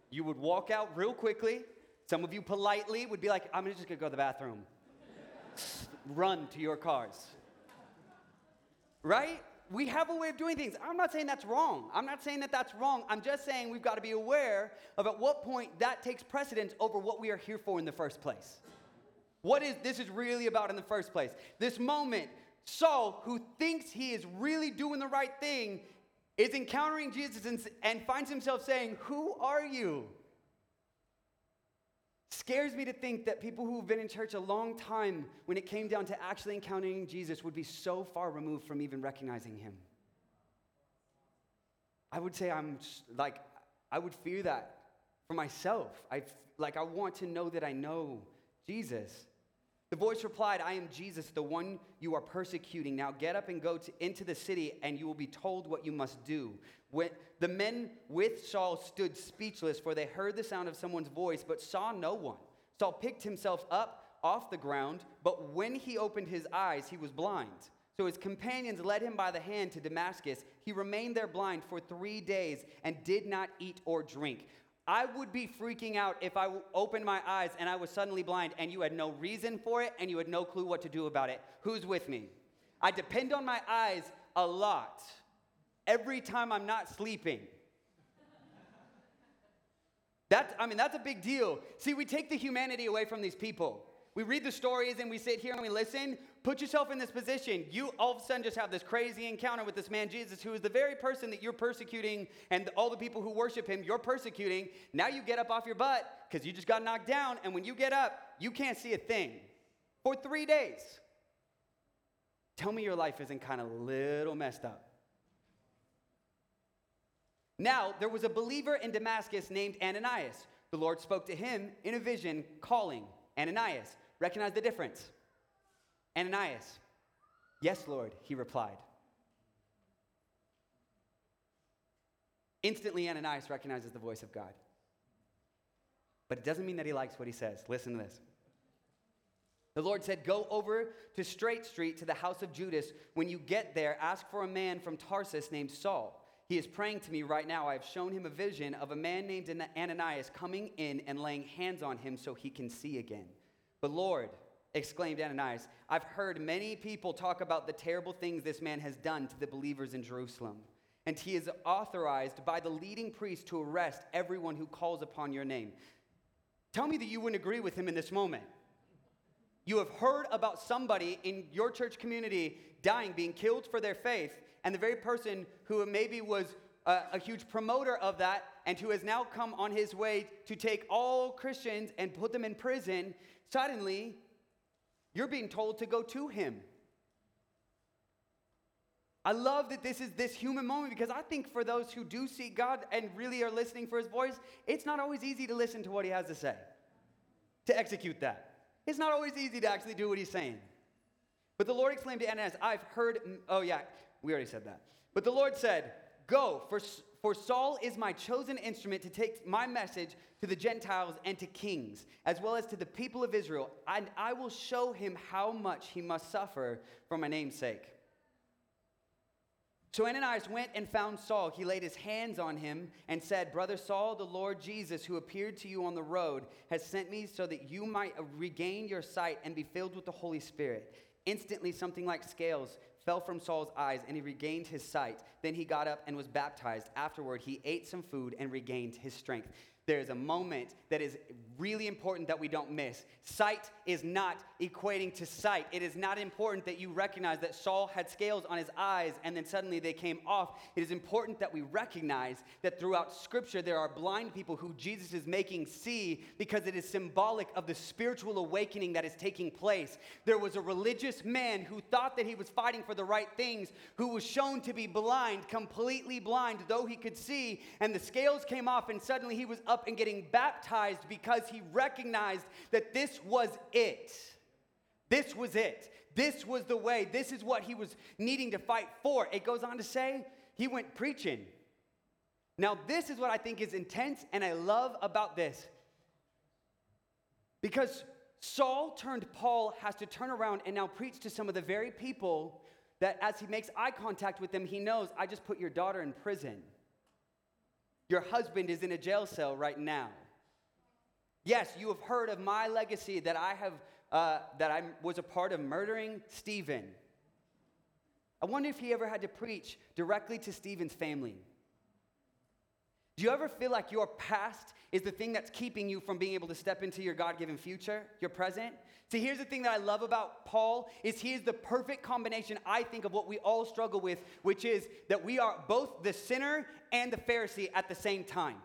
[SPEAKER 6] You would walk out real quickly. Some of you politely would be like, I'm just gonna go to the bathroom. Run to your cars right? We have a way of doing things. I'm not saying that's wrong. I'm not saying that that's wrong. I'm just saying we've got to be aware of at what point that takes precedence over what we are here for in the first place. What is this is really about in the first place? This moment, Saul, who thinks he is really doing the right thing, is encountering Jesus and, and finds himself saying, Who are you? Scares me to think that people who've been in church a long time, when it came down to actually encountering Jesus, would be so far removed from even recognizing him. I would say I'm like, I would fear that for myself. I like I want to know that I know Jesus. The voice replied, I am Jesus, the one you are persecuting. Now get up and go to, into the city, and you will be told what you must do. When the men with Saul stood speechless, for they heard the sound of someone's voice, but saw no one. Saul picked himself up off the ground, but when he opened his eyes, he was blind. So his companions led him by the hand to Damascus. He remained there blind for three days and did not eat or drink. I would be freaking out if I opened my eyes and I was suddenly blind and you had no reason for it and you had no clue what to do about it. Who's with me? I depend on my eyes a lot. every time I'm not sleeping. That, I mean, that's a big deal. See, we take the humanity away from these people. We read the stories and we sit here and we listen. Put yourself in this position. You all of a sudden just have this crazy encounter with this man Jesus, who is the very person that you're persecuting, and all the people who worship him, you're persecuting. Now you get up off your butt because you just got knocked down, and when you get up, you can't see a thing for three days. Tell me your life isn't kind of a little messed up. Now, there was a believer in Damascus named Ananias. The Lord spoke to him in a vision, calling, Ananias. Recognize the difference. Ananias. Yes, Lord, he replied. Instantly, Ananias recognizes the voice of God. But it doesn't mean that he likes what he says. Listen to this. The Lord said, Go over to Straight Street to the house of Judas. When you get there, ask for a man from Tarsus named Saul. He is praying to me right now. I have shown him a vision of a man named Ananias coming in and laying hands on him so he can see again. But Lord, exclaimed Ananias, I've heard many people talk about the terrible things this man has done to the believers in Jerusalem. And he is authorized by the leading priest to arrest everyone who calls upon your name. Tell me that you wouldn't agree with him in this moment. You have heard about somebody in your church community dying, being killed for their faith, and the very person who maybe was a, a, huge promoter of that and who has now come on his way to take all Christians and put them in prison, suddenly you're being told to go to him. I love that this is this human moment because I think for those who do seek God and really are listening for his voice, it's not always easy to listen to what he has to say, to execute that. It's not always easy to actually do what he's saying. But the Lord exclaimed to Ananias, I've heard, oh yeah, we already said that. But the Lord said, Go, for, for Saul is my chosen instrument to take my message to the Gentiles and to kings, as well as to the people of Israel, and I will show him how much he must suffer for my name's sake. So Ananias went and found Saul. He laid his hands on him and said, Brother Saul, the Lord Jesus, who appeared to you on the road, has sent me so that you might regain your sight and be filled with the Holy Spirit. Instantly, something like scales fell from Saul's eyes, and he regained his sight. Then he got up and was baptized. Afterward, he ate some food and regained his strength. There is a moment that is really important that we don't miss. Sight is not equating to sight. It is not important that you recognize that Saul had scales on his eyes and then suddenly they came off. It is important that we recognize that throughout Scripture there are blind people who Jesus is making see because it is symbolic of the spiritual awakening that is taking place. There was a religious man who thought that he was fighting for the right things, who was shown to be blind, completely blind, though he could see, and the scales came off and suddenly he was up and getting baptized because he recognized that this was it. This was it. This was the way. This is what he was needing to fight for. It goes on to say he went preaching. Now, this is what I think is intense and I love about this. Because Saul turned Paul has to turn around and now preach to some of the very people that as he makes eye contact with them, he knows, I just put your daughter in prison. Your husband is in a jail cell right now. Yes, you have heard of my legacy that I have uh, that I was a part of murdering Stephen. I wonder if he ever had to preach directly to Stephen's family. Do you ever feel like your past is the thing that's keeping you from being able to step into your God-given future, your present? See, here's the thing that I love about Paul is he is the perfect combination, I think, of what we all struggle with, which is that we are both the sinner and the Pharisee at the same time.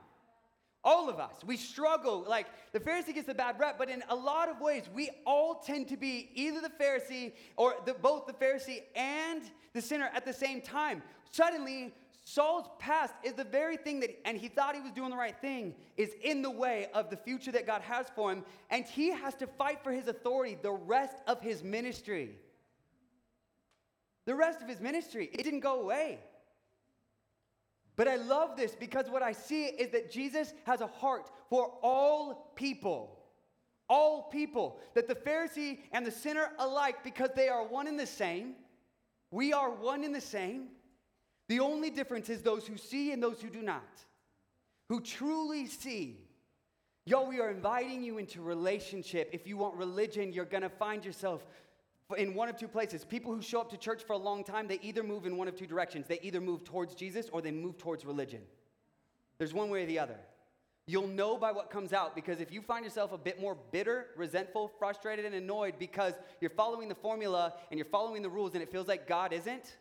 [SPEAKER 6] All of us, we struggle. Like the Pharisee gets a bad rep, but in a lot of ways, we all tend to be either the Pharisee or the, both the Pharisee and the sinner at the same time. Suddenly, Saul's past is the very thing that, and he thought he was doing the right thing, is in the way of the future that God has for him, and he has to fight for his authority the rest of his ministry. The rest of his ministry, it didn't go away. But I love this because what I see is that Jesus has a heart for all people. All people. That the Pharisee and the sinner alike, because they are one and the same, we are one and the same. The only difference is those who see and those who do not, who truly see. Yo, we are inviting you into relationship. If you want religion, you're going to find yourself in one of two places. People who show up to church for a long time, they either move in one of two directions. They either move towards Jesus or they move towards religion. There's one way or the other. You'll know by what comes out because if you find yourself a bit more bitter, resentful, frustrated, and annoyed because you're following the formula and you're following the rules and it feels like God isn't,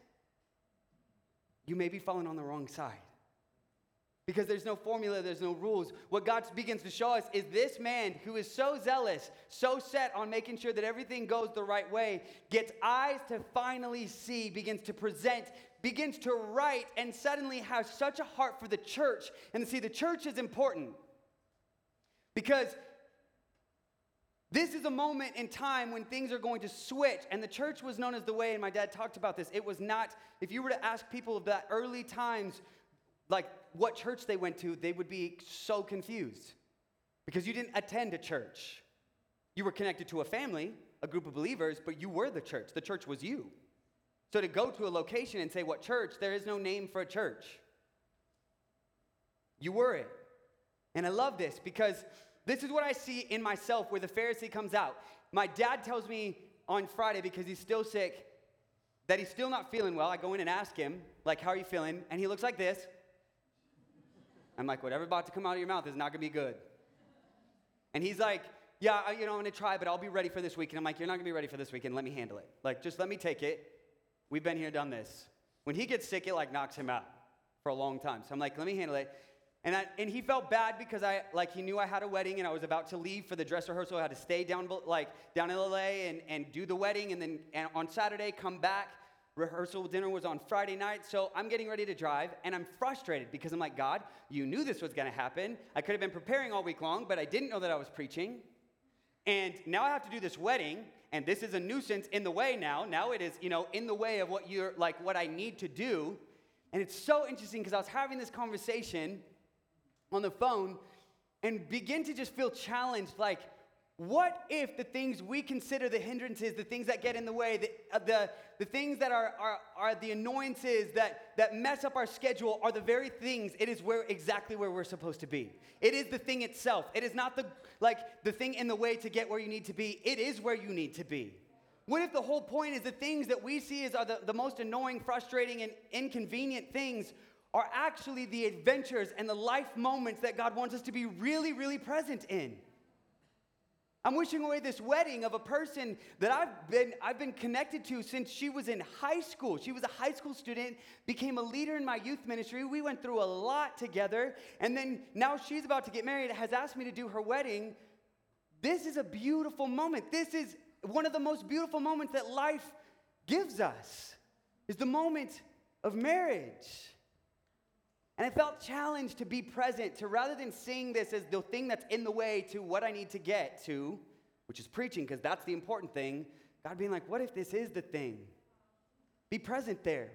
[SPEAKER 6] you may be falling on the wrong side. Because there's no formula, there's no rules. What God begins to show us is this man who is so zealous, so set on making sure that everything goes the right way, gets eyes to finally see, begins to present, begins to write, and suddenly has such a heart for the church. And see, the church is important because this is a moment in time when things are going to switch, and the church was known as the way, and my dad talked about this. It was not, if you were to ask people of that early times, like what church they went to, they would be so confused because you didn't attend a church. You were connected to a family, a group of believers, but you were the church. The church was you. So to go to a location and say, What church? There is no name for a church. You were it. And I love this because this is what I see in myself where the Pharisee comes out. My dad tells me on Friday because he's still sick that he's still not feeling well. I go in and ask him, like, how are you feeling? And he looks like this. I'm like, whatever about to come out of your mouth is not gonna be good. And he's like, yeah, you know, I'm gonna try, but I'll be ready for this weekend. I'm like, you're not gonna be ready for this weekend. Let me handle it. Like, just let me take it. We've been here, done this. When he gets sick, it like knocks him out for a long time. So I'm like, let me handle it. And, I, and he felt bad because I like he knew I had a wedding and I was about to leave for the dress rehearsal. I had to stay down like down in LA and, and do the wedding and then and on Saturday come back. Rehearsal dinner was on Friday night, so I'm getting ready to drive and I'm frustrated because I'm like, God, you knew this was gonna happen. I could have been preparing all week long, but I didn't know that I was preaching. And now I have to do this wedding, and this is a nuisance in the way now. Now it is, you know, in the way of what you're like what I need to do. And it's so interesting because I was having this conversation on the phone and begin to just feel challenged like, what if the things we consider the hindrances, the things that get in the way, the, uh, the, the things that are, are, are the annoyances that, that mess up our schedule are the very things, it is where exactly where we're supposed to be. It is the thing itself. It is not the like the thing in the way to get where you need to be. It is where you need to be. What if the whole point is the things that we see as are the, the most annoying, frustrating, and inconvenient things are actually the adventures and the life moments that God wants us to be really, really present in. I'm wishing away this wedding of a person that I've been, I've been connected to since she was in high school. She was a high school student, became a leader in my youth ministry. We went through a lot together. And then now she's about to get married, has asked me to do her wedding. This is a beautiful moment. This is one of the most beautiful moments that life gives us, is the moment of marriage. And I felt challenged to be present, to rather than seeing this as the thing that's in the way to what I need to get to, which is preaching, because that's the important thing, God being like, what if this is the thing? Be present there.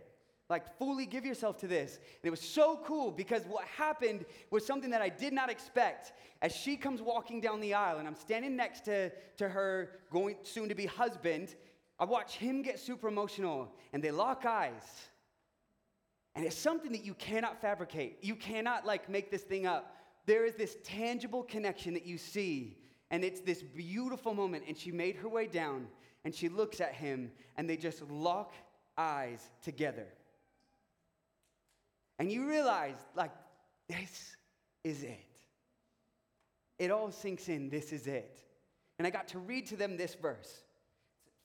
[SPEAKER 6] Like, fully give yourself to this. And it was so cool because what happened was something that I did not expect. As she comes walking down the aisle, and I'm standing next to, to her going soon to be husband, I watch him get super emotional, and they lock eyes. And it's something that you cannot fabricate. You cannot like make this thing up. There is this tangible connection that you see, and it's this beautiful moment. And she made her way down, and she looks at him, and they just lock eyes together. And you realize, like, this is it. It all sinks in, this is it. And I got to read to them this verse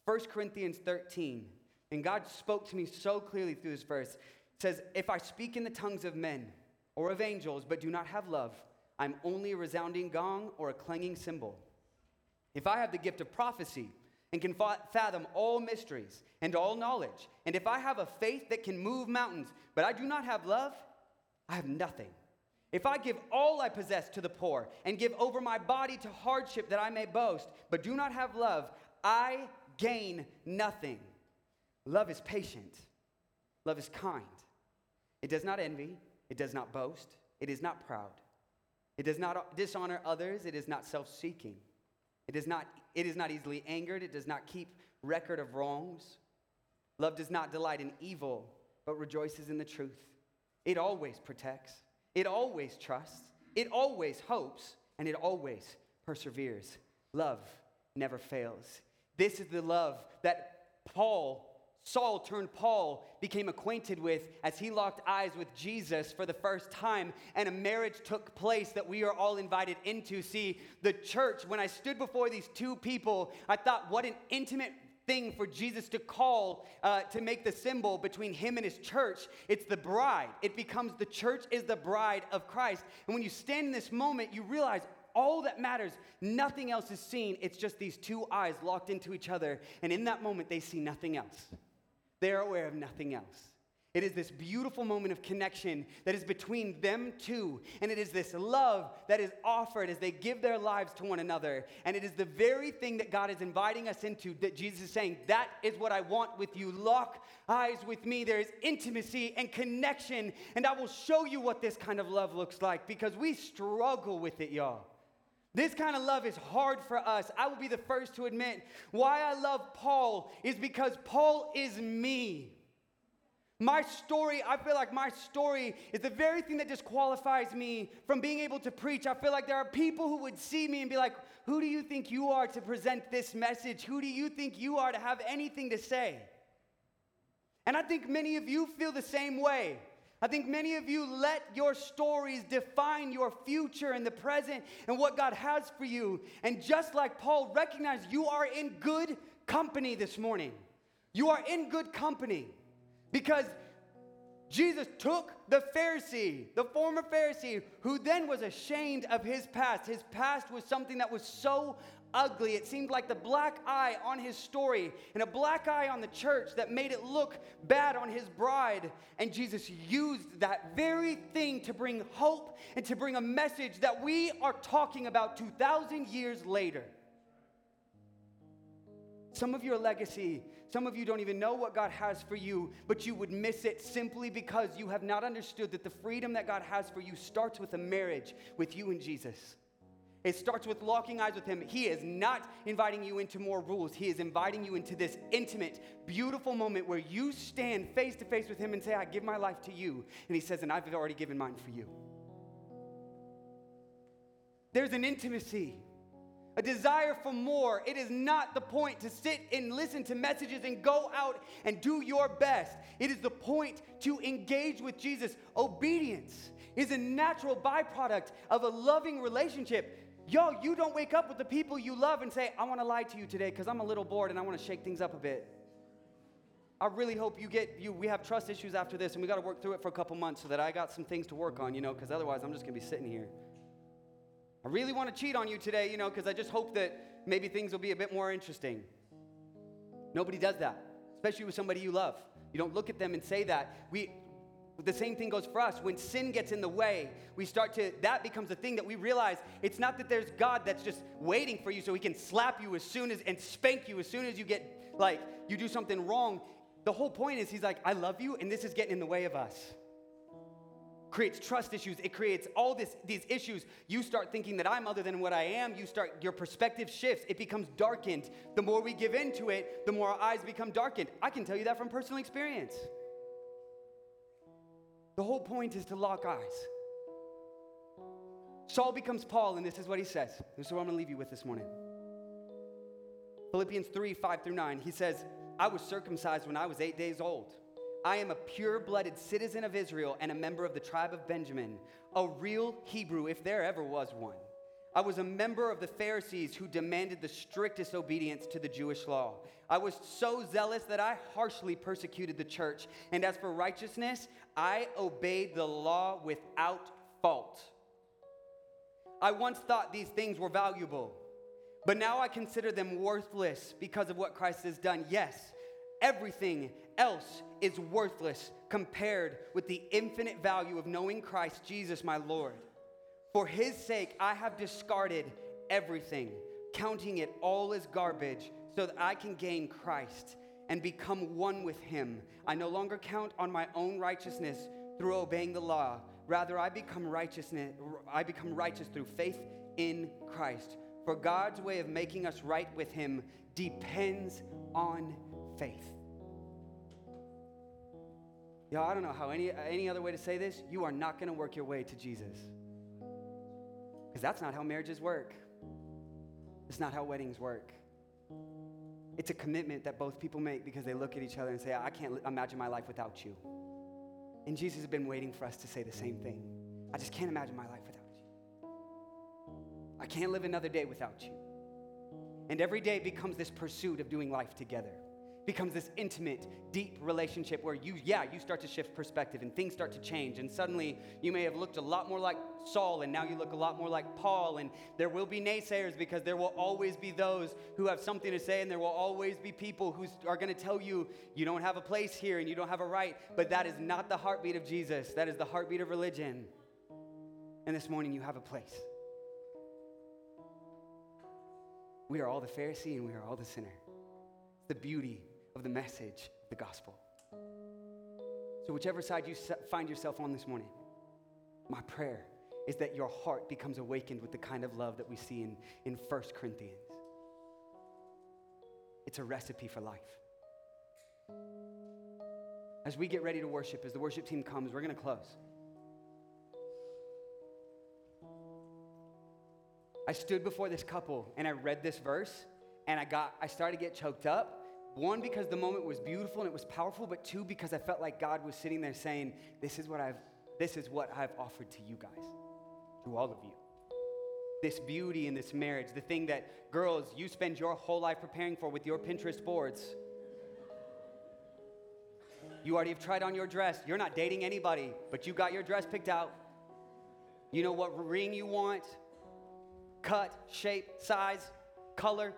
[SPEAKER 6] 1 Corinthians 13. And God spoke to me so clearly through this verse says, If I speak in the tongues of men or of angels, but do not have love, I'm only a resounding gong or a clanging cymbal. If I have the gift of prophecy and can fathom all mysteries and all knowledge, and if I have a faith that can move mountains, but I do not have love, I have nothing. If I give all I possess to the poor and give over my body to hardship that I may boast, but do not have love, I gain nothing. Love is patient, love is kind. It does not envy, it does not boast, it is not proud. It does not dishonor others, it is not self-seeking. It is not it is not easily angered, it does not keep record of wrongs. Love does not delight in evil, but rejoices in the truth. It always protects, it always trusts, it always hopes, and it always perseveres. Love never fails. This is the love that Paul, Saul turned Paul, became acquainted with as he locked eyes with Jesus for the first time, and a marriage took place that we are all invited into. See, the church, when I stood before these two people, I thought, what an intimate thing for Jesus to call uh, to make the symbol between him and his church. It's the bride. It becomes the church is the bride of Christ. And when you stand in this moment, you realize all that matters, nothing else is seen. It's just these two eyes locked into each other. And in that moment, they see nothing else. They're aware of nothing else. It is this beautiful moment of connection that is between them two. And it is this love that is offered as they give their lives to one another. And it is the very thing that God is inviting us into that Jesus is saying, That is what I want with you. Lock eyes with me. There is intimacy and connection. And I will show you what this kind of love looks like because we struggle with it, y'all. This kind of love is hard for us. I will be the first to admit why I love Paul is because Paul is me. My story, I feel like my story is the very thing that disqualifies me from being able to preach. I feel like there are people who would see me and be like, Who do you think you are to present this message? Who do you think you are to have anything to say? And I think many of you feel the same way. I think many of you let your stories define your future and the present and what God has for you. And just like Paul, recognize you are in good company this morning. You are in good company because Jesus took the Pharisee, the former Pharisee, who then was ashamed of his past. His past was something that was so ugly. It seemed like the black eye on his story and a black eye on the church that made it look bad on his bride. And Jesus used that very thing to bring hope and to bring a message that we are talking about 2,000 years later. Some of your legacy, some of you don't even know what God has for you, but you would miss it simply because you have not understood that the freedom that God has for you starts with a marriage with you and Jesus. It starts with locking eyes with Him. He is not inviting you into more rules. He is inviting you into this intimate, beautiful moment where you stand face to face with Him and say, I give my life to you. And He says, And I've already given mine for you. There's an intimacy, a desire for more. It is not the point to sit and listen to messages and go out and do your best. It is the point to engage with Jesus. Obedience is a natural byproduct of a loving relationship. Yo, you don't wake up with the people you love and say, I want to lie to you today because I'm a little bored and I want to shake things up a bit. I really hope you get you. We have trust issues after this, and we got to work through it for a couple months so that I got some things to work on, you know, because otherwise I'm just gonna be sitting here. I really want to cheat on you today, you know, because I just hope that maybe things will be a bit more interesting. Nobody does that, especially with somebody you love. You don't look at them and say that. We the same thing goes for us. When sin gets in the way, we start to, that becomes a thing that we realize it's not that there's God that's just waiting for you so he can slap you as soon as, and spank you as soon as you get, like, you do something wrong. The whole point is he's like, I love you, and this is getting in the way of us. Creates trust issues. It creates all this, these issues. You start thinking that I'm other than what I am. You start, your perspective shifts. It becomes darkened. The more we give into it, the more our eyes become darkened. I can tell you that from personal experience. The whole point is to lock eyes. Saul becomes Paul, and this is what he says. This is what I'm going to leave you with this morning. Philippians 3 5 through 9. He says, I was circumcised when I was eight days old. I am a pure blooded citizen of Israel and a member of the tribe of Benjamin, a real Hebrew, if there ever was one. I was a member of the Pharisees who demanded the strictest obedience to the Jewish law. I was so zealous that I harshly persecuted the church. And as for righteousness, I obeyed the law without fault. I once thought these things were valuable, but now I consider them worthless because of what Christ has done. Yes, everything else is worthless compared with the infinite value of knowing Christ Jesus, my Lord. For his sake, I have discarded everything, counting it all as garbage, so that I can gain Christ and become one with him. I no longer count on my own righteousness through obeying the law. Rather, I become righteousness, I become righteous through faith in Christ. For God's way of making us right with him depends on faith. Y'all, I don't know how any, any other way to say this. You are not going to work your way to Jesus. Because that's not how marriages work. It's not how weddings work. It's a commitment that both people make because they look at each other and say, I can't imagine my life without you. And Jesus has been waiting for us to say the same thing. I just can't imagine my life without you. I can't live another day without you. And every day becomes this pursuit of doing life together. Becomes this intimate, deep relationship where you, yeah, you start to shift perspective and things start to change. And suddenly you may have looked a lot more like Saul and now you look a lot more like Paul. And there will be naysayers because there will always be those who have something to say and there will always be people who are going to tell you you don't have a place here and you don't have a right. But that is not the heartbeat of Jesus, that is the heartbeat of religion. And this morning you have a place. We are all the Pharisee and we are all the sinner. The beauty of the message the gospel. So, whichever side you find yourself on this morning, my prayer is that your heart becomes awakened with the kind of love that we see in, in 1 Corinthians. It's a recipe for life. As we get ready to worship, as the worship team comes, we're going to close. I stood before this couple and I read this verse and I got I started to get choked up. One because the moment was beautiful and it was powerful, but two because I felt like God was sitting there saying, "This is what I've this is what I've offered to you guys, to all of you." This beauty in this marriage, the thing that girls you spend your whole life preparing for with your Pinterest boards. You already have tried on your dress. You're not dating anybody, but you got your dress picked out. You know what ring you want, cut, shape, size, color.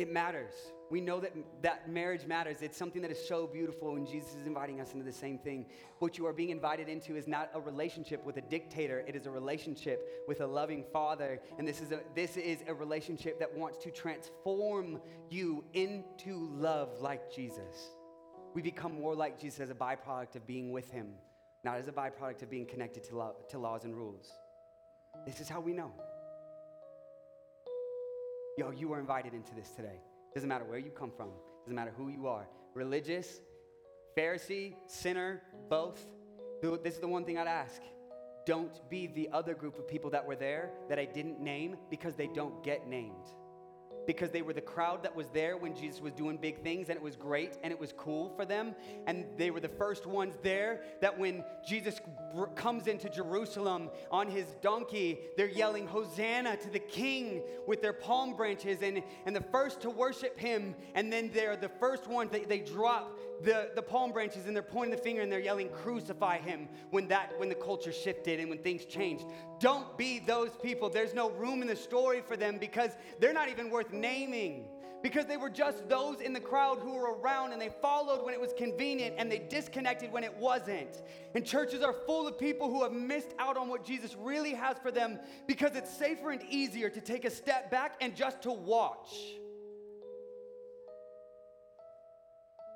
[SPEAKER 6] It matters. We know that, that marriage matters. It's something that is so beautiful, and Jesus is inviting us into the same thing. What you are being invited into is not a relationship with a dictator, it is a relationship with a loving father. And this is a, this is a relationship that wants to transform you into love like Jesus. We become more like Jesus as a byproduct of being with him, not as a byproduct of being connected to, lo- to laws and rules. This is how we know. Yo, you are invited into this today. Doesn't matter where you come from, doesn't matter who you are. Religious, Pharisee, sinner, both. This is the one thing I'd ask. Don't be the other group of people that were there that I didn't name because they don't get named. Because they were the crowd that was there when Jesus was doing big things and it was great and it was cool for them. And they were the first ones there that when Jesus comes into Jerusalem on his donkey, they're yelling, Hosanna to the King with their palm branches and, and the first to worship him. And then they're the first ones, that they drop the, the palm branches and they're pointing the finger and they're yelling, Crucify him when, that, when the culture shifted and when things changed. Don't be those people. There's no room in the story for them because they're not even worth naming because they were just those in the crowd who were around and they followed when it was convenient and they disconnected when it wasn't. And churches are full of people who have missed out on what Jesus really has for them because it's safer and easier to take a step back and just to watch.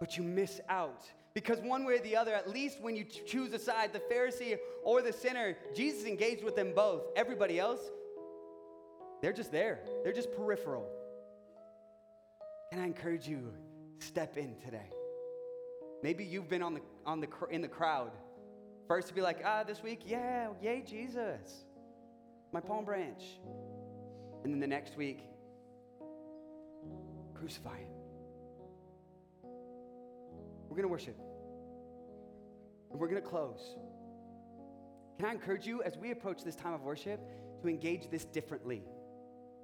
[SPEAKER 6] But you miss out. Because one way or the other, at least when you choose a side, the Pharisee or the sinner, Jesus engaged with them both. Everybody else, they're just there, they're just peripheral. Can I encourage you, step in today? Maybe you've been on the, on the, in the crowd. First to be like, ah, this week, yeah, yay, Jesus, my palm branch. And then the next week, crucify him. We're going to worship. And we're going to close. Can I encourage you as we approach this time of worship to engage this differently?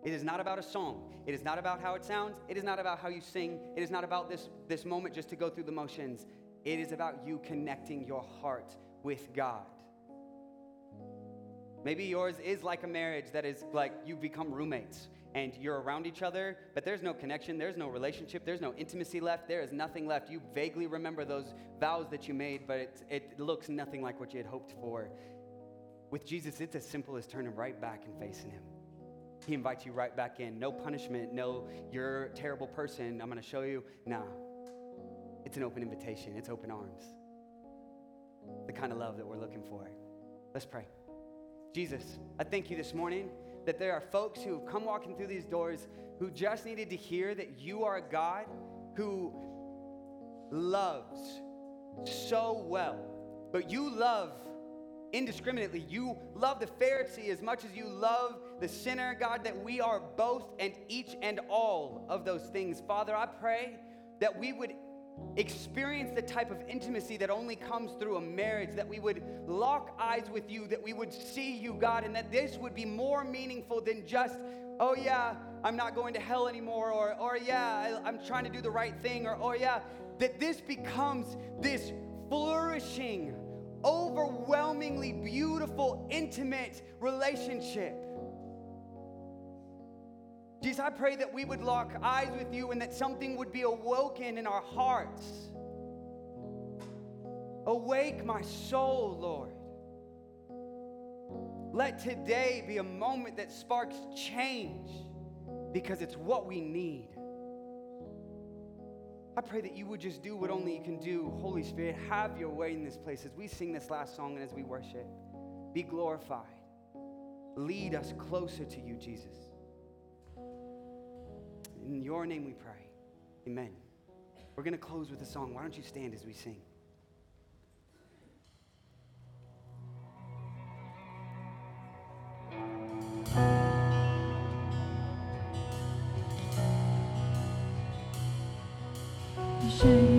[SPEAKER 6] It is not about a song. It is not about how it sounds. It is not about how you sing. It is not about this, this moment just to go through the motions. It is about you connecting your heart with God. Maybe yours is like a marriage that is like you become roommates and you're around each other, but there's no connection, there's no relationship, there's no intimacy left, there is nothing left. You vaguely remember those vows that you made, but it, it looks nothing like what you had hoped for. With Jesus, it's as simple as turning right back and facing Him. He invites you right back in. No punishment, no, you're a terrible person, I'm gonna show you. No. It's an open invitation, it's open arms. The kind of love that we're looking for. Let's pray. Jesus, I thank you this morning that there are folks who have come walking through these doors who just needed to hear that you are a God who loves so well, but you love indiscriminately. You love the Pharisee as much as you love the sinner, God, that we are both and each and all of those things. Father, I pray that we would experience the type of intimacy that only comes through a marriage, that we would lock eyes with you, that we would see you, God, and that this would be more meaningful than just, oh yeah, I'm not going to hell anymore, or, or yeah, I, I'm trying to do the right thing, or oh yeah, that this becomes this flourishing, overwhelmingly beautiful, intimate relationship. Jesus, I pray that we would lock eyes with you and that something would be awoken in our hearts. Awake my soul, Lord. Let today be a moment that sparks change because it's what we need. I pray that you would just do what only you can do. Holy Spirit, have your way in this place as we sing this last song and as we worship. Be glorified. Lead us closer to you, Jesus. In your name we pray. Amen. We're going to close with a song. Why don't you stand as we sing?
[SPEAKER 1] Shame